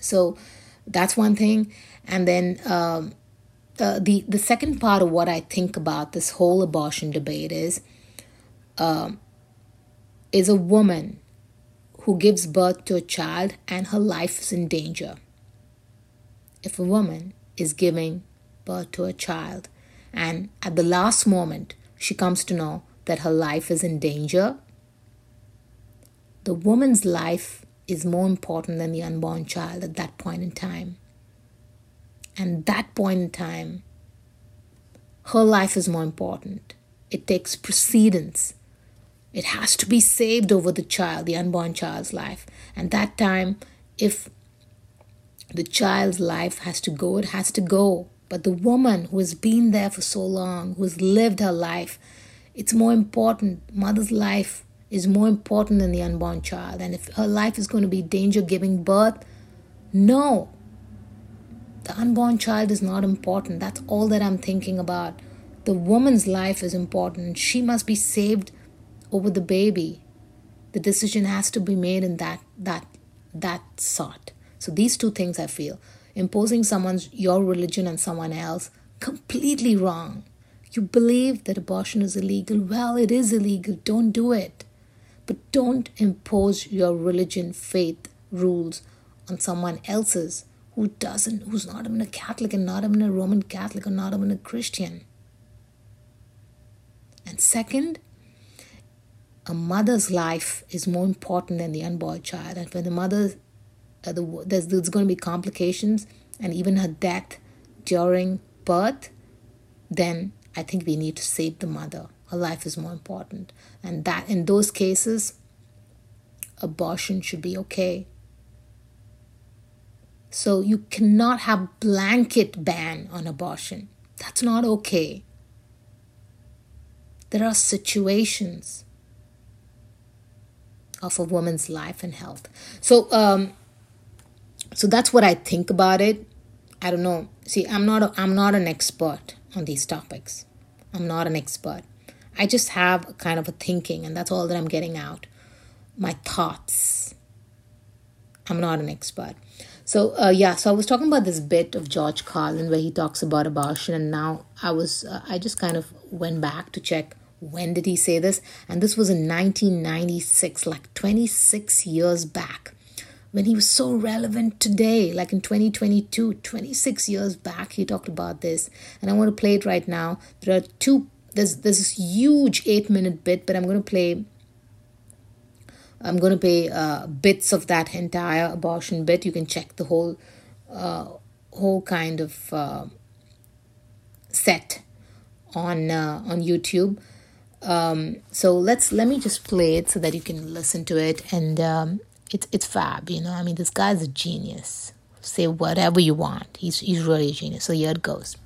So that's one thing, and then um, uh, the the second part of what I think about this whole abortion debate is um, is a woman who gives birth to a child and her life is in danger. If a woman is giving birth to a child and at the last moment she comes to know that her life is in danger, the woman's life is more important than the unborn child at that point in time. And that point in time, her life is more important. It takes precedence. It has to be saved over the child, the unborn child's life. And that time, if the child's life has to go, it has to go. But the woman who has been there for so long, who has lived her life, it's more important. Mother's life is more important than the unborn child. And if her life is going to be danger giving birth, no. The unborn child is not important. That's all that I'm thinking about. The woman's life is important. She must be saved over the baby. The decision has to be made in that that that sort. So these two things I feel. Imposing someone's your religion on someone else, completely wrong. You believe that abortion is illegal? Well, it is illegal. Don't do it. But don't impose your religion, faith, rules on someone else's who doesn't, who's not even a Catholic and not even a Roman Catholic or not even a Christian. And second, a mother's life is more important than the unborn child. And when the mother, uh, the, there's, there's going to be complications and even her death during birth, then I think we need to save the mother. Her life is more important. And that in those cases, abortion should be okay. So you cannot have blanket ban on abortion. That's not okay. There are situations of a woman's life and health. So um so that's what I think about it. I don't know. See, I'm not a, I'm not an expert on these topics. I'm not an expert. I just have a kind of a thinking, and that's all that I'm getting out. My thoughts. I'm not an expert. So, uh, yeah, so I was talking about this bit of George Carlin where he talks about abortion, and now I was, uh, I just kind of went back to check when did he say this, and this was in 1996, like 26 years back when he was so relevant today, like in 2022, 26 years back, he talked about this. And I want to play it right now. There are two, there's, there's this huge eight minute bit, but I'm going to play. I'm going to play uh, bits of that entire abortion bit. You can check the whole, uh, whole kind of uh, set on uh, on YouTube. Um, so let's let me just play it so that you can listen to it and um, it's it's fab, you know. I mean, this guy's a genius. Say whatever you want. He's he's really a genius. So here it goes.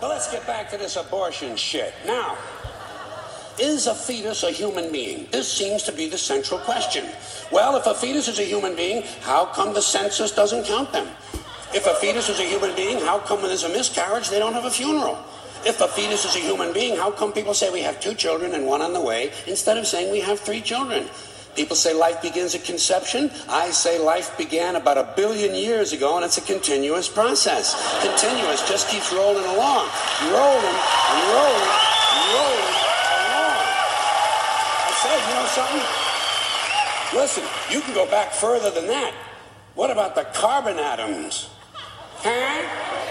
Let's get back to this abortion shit. Now, is a fetus a human being? This seems to be the central question. Well, if a fetus is a human being, how come the census doesn't count them? If a fetus is a human being, how come when there's a miscarriage they don't have a funeral? If a fetus is a human being, how come people say we have two children and one on the way instead of saying we have three children? People say life begins at conception. I say life began about a billion years ago, and it's a continuous process. Continuous, just keeps rolling along, rolling and rolling and rolling along. I said, you know something? Listen, you can go back further than that. What about the carbon atoms? Huh?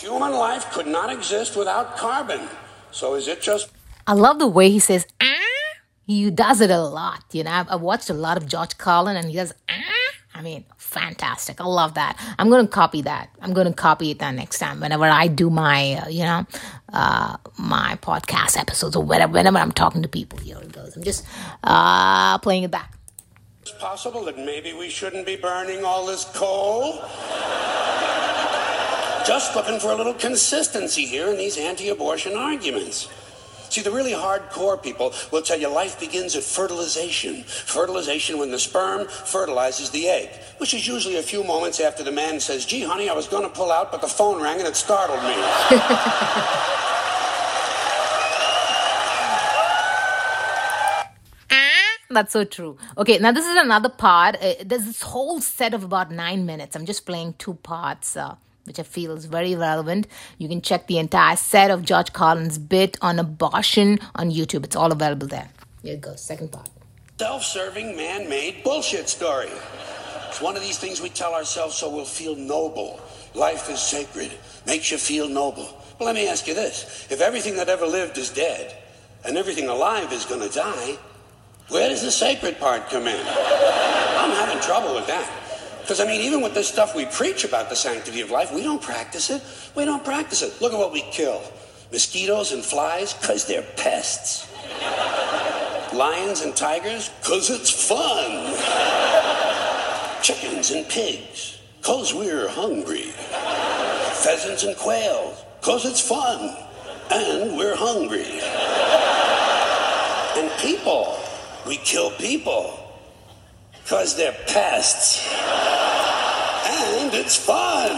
Human life could not exist without carbon. So is it just. I love the way he says, ah. he does it a lot. You know, I've, I've watched a lot of George Carlin, and he does. Ah, I mean, fantastic. I love that. I'm going to copy that. I'm going to copy it that next time whenever I do my, uh, you know, uh, my podcast episodes or whatever. Whenever I'm talking to people, here it goes. I'm just uh, playing it back. it's possible that maybe we shouldn't be burning all this coal? Just looking for a little consistency here in these anti abortion arguments. See, the really hardcore people will tell you life begins at fertilization. Fertilization when the sperm fertilizes the egg, which is usually a few moments after the man says, Gee, honey, I was going to pull out, but the phone rang and it startled me. That's so true. Okay, now this is another part. Uh, there's this whole set of about nine minutes. I'm just playing two parts. Uh, which I feel is very relevant. You can check the entire set of George Carlin's bit on abortion on YouTube. It's all available there. Here it goes, second part. Self serving, man made bullshit story. It's one of these things we tell ourselves so we'll feel noble. Life is sacred, makes you feel noble. Well, let me ask you this if everything that ever lived is dead, and everything alive is going to die, where does the sacred part come in? I'm having trouble with that. Because, I mean, even with this stuff we preach about the sanctity of life, we don't practice it. We don't practice it. Look at what we kill mosquitoes and flies, because they're pests. Lions and tigers, because it's fun. Chickens and pigs, because we're hungry. Pheasants and quails, because it's fun. And we're hungry. And people, we kill people because they're pests. And it's fun.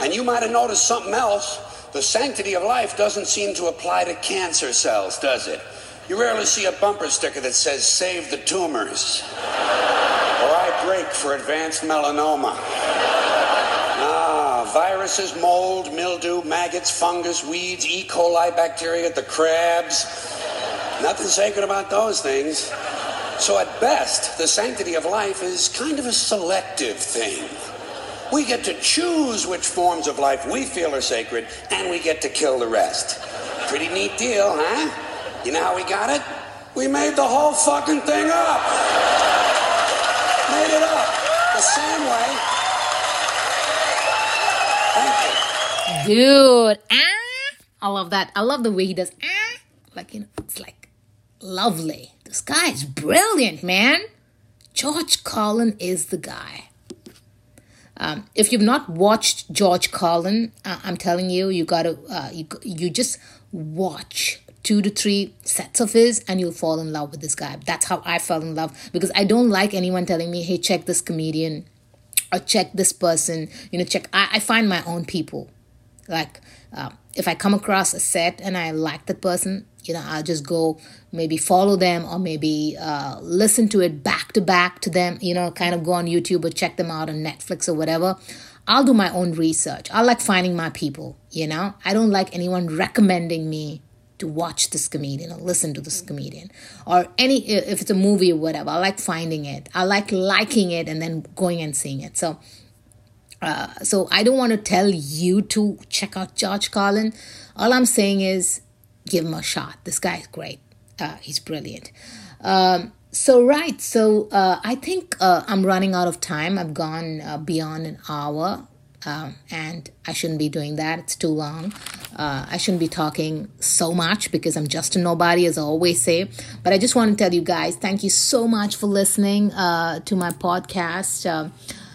And you might have noticed something else. The sanctity of life doesn't seem to apply to cancer cells, does it? You rarely see a bumper sticker that says, Save the tumors. or I brake for advanced melanoma. Ah, viruses, mold, mildew, maggots, fungus, weeds, E. coli bacteria, the crabs. Nothing sacred about those things. So, at best, the sanctity of life is kind of a selective thing. We get to choose which forms of life we feel are sacred, and we get to kill the rest. Pretty neat deal, huh? You know how we got it? We made the whole fucking thing up. Made it up. The same way. Thank you. Dude, ah, I love that. I love the way he does ah. Like, you know, it's like lovely. This guy is brilliant, man. George Carlin is the guy. Um, if you've not watched George Carlin, uh, I'm telling you, you gotta uh, you you just watch two to three sets of his, and you'll fall in love with this guy. That's how I fell in love because I don't like anyone telling me, "Hey, check this comedian," or "Check this person." You know, check. I, I find my own people. Like uh, if I come across a set and I like that person, you know, I'll just go maybe follow them or maybe uh, listen to it back to back to them, you know, kind of go on YouTube or check them out on Netflix or whatever. I'll do my own research. I like finding my people, you know. I don't like anyone recommending me to watch this comedian or listen to this comedian or any if it's a movie or whatever. I like finding it. I like liking it and then going and seeing it. So uh, so I don't want to tell you to check out George Carlin. All I'm saying is give him a shot. This guy's great. Uh, he's brilliant. Um, so right, so uh, I think uh, I'm running out of time. I've gone uh, beyond an hour, um, and I shouldn't be doing that. It's too long. Uh, I shouldn't be talking so much because I'm just a nobody, as I always say. But I just want to tell you guys, thank you so much for listening uh, to my podcast.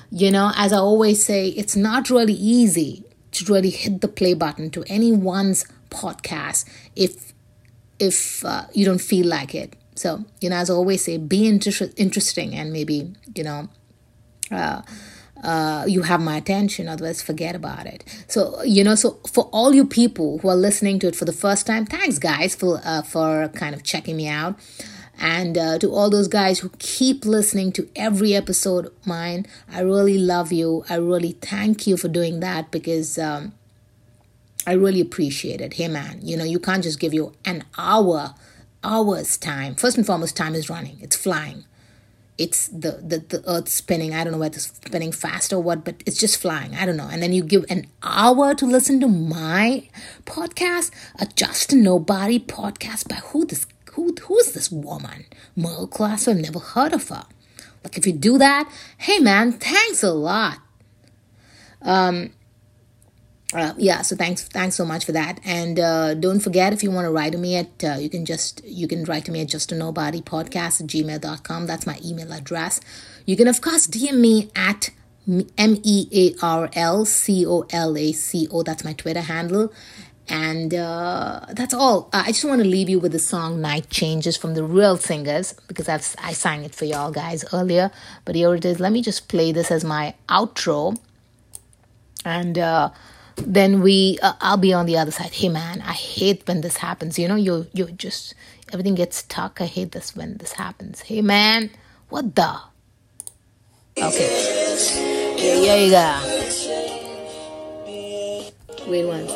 You know, as I always say, it's not really easy to really hit the play button to anyone's podcast if if uh, you don't feel like it. So, you know, as I always say, be inter- interesting and maybe, you know, uh, uh, you have my attention, otherwise, forget about it. So, you know, so for all you people who are listening to it for the first time, thanks, guys, for, uh, for kind of checking me out. And uh, to all those guys who keep listening to every episode of mine, I really love you. I really thank you for doing that because um, I really appreciate it. Hey, man, you know, you can't just give you an hour, hours time. First and foremost, time is running, it's flying. It's the, the, the earth spinning. I don't know whether it's spinning fast or what, but it's just flying. I don't know. And then you give an hour to listen to my podcast, a Just Nobody podcast by who this who who is this woman? Middle class, I've never heard of her. Like if you do that, hey man, thanks a lot. Um uh, yeah so thanks thanks so much for that and uh, don't forget if you want to write to me at uh, you can just you can write to me at just a nobody podcast at gmail.com that's my email address you can of course dm me at m-e-a-r-l-c-o-l-a-c-o that's my twitter handle and uh, that's all. Uh, I just want to leave you with the song Night Changes from the Real Singers because I've, I sang it for y'all guys earlier. But here it is. Let me just play this as my outro. And uh, then we, uh, I'll be on the other side. Hey man, I hate when this happens. You know, you you just, everything gets stuck. I hate this when this happens. Hey man, what the? Okay. Here you go. Wait one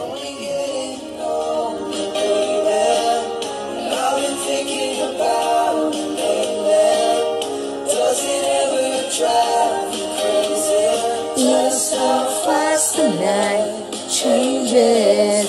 fast the changes.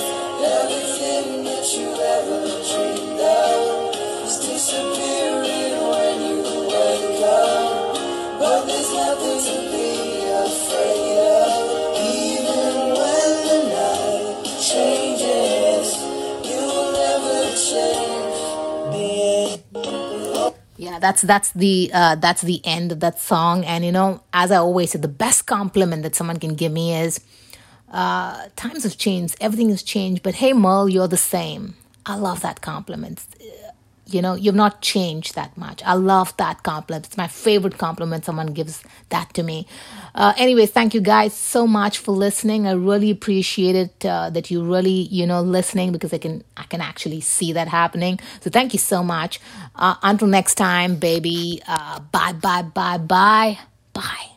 Yeah, that's that's the uh, that's the end of that song. And you know, as I always say, the best compliment that someone can give me is, uh, "Times have changed, everything has changed, but hey, Merle, you're the same." I love that compliment. You know, you've not changed that much. I love that compliment. It's my favorite compliment someone gives that to me. Uh, anyways, thank you guys so much for listening. I really appreciate it uh, that you really, you know, listening because I can I can actually see that happening. So thank you so much. Uh, until next time, baby. Uh, bye, bye, bye, bye, bye.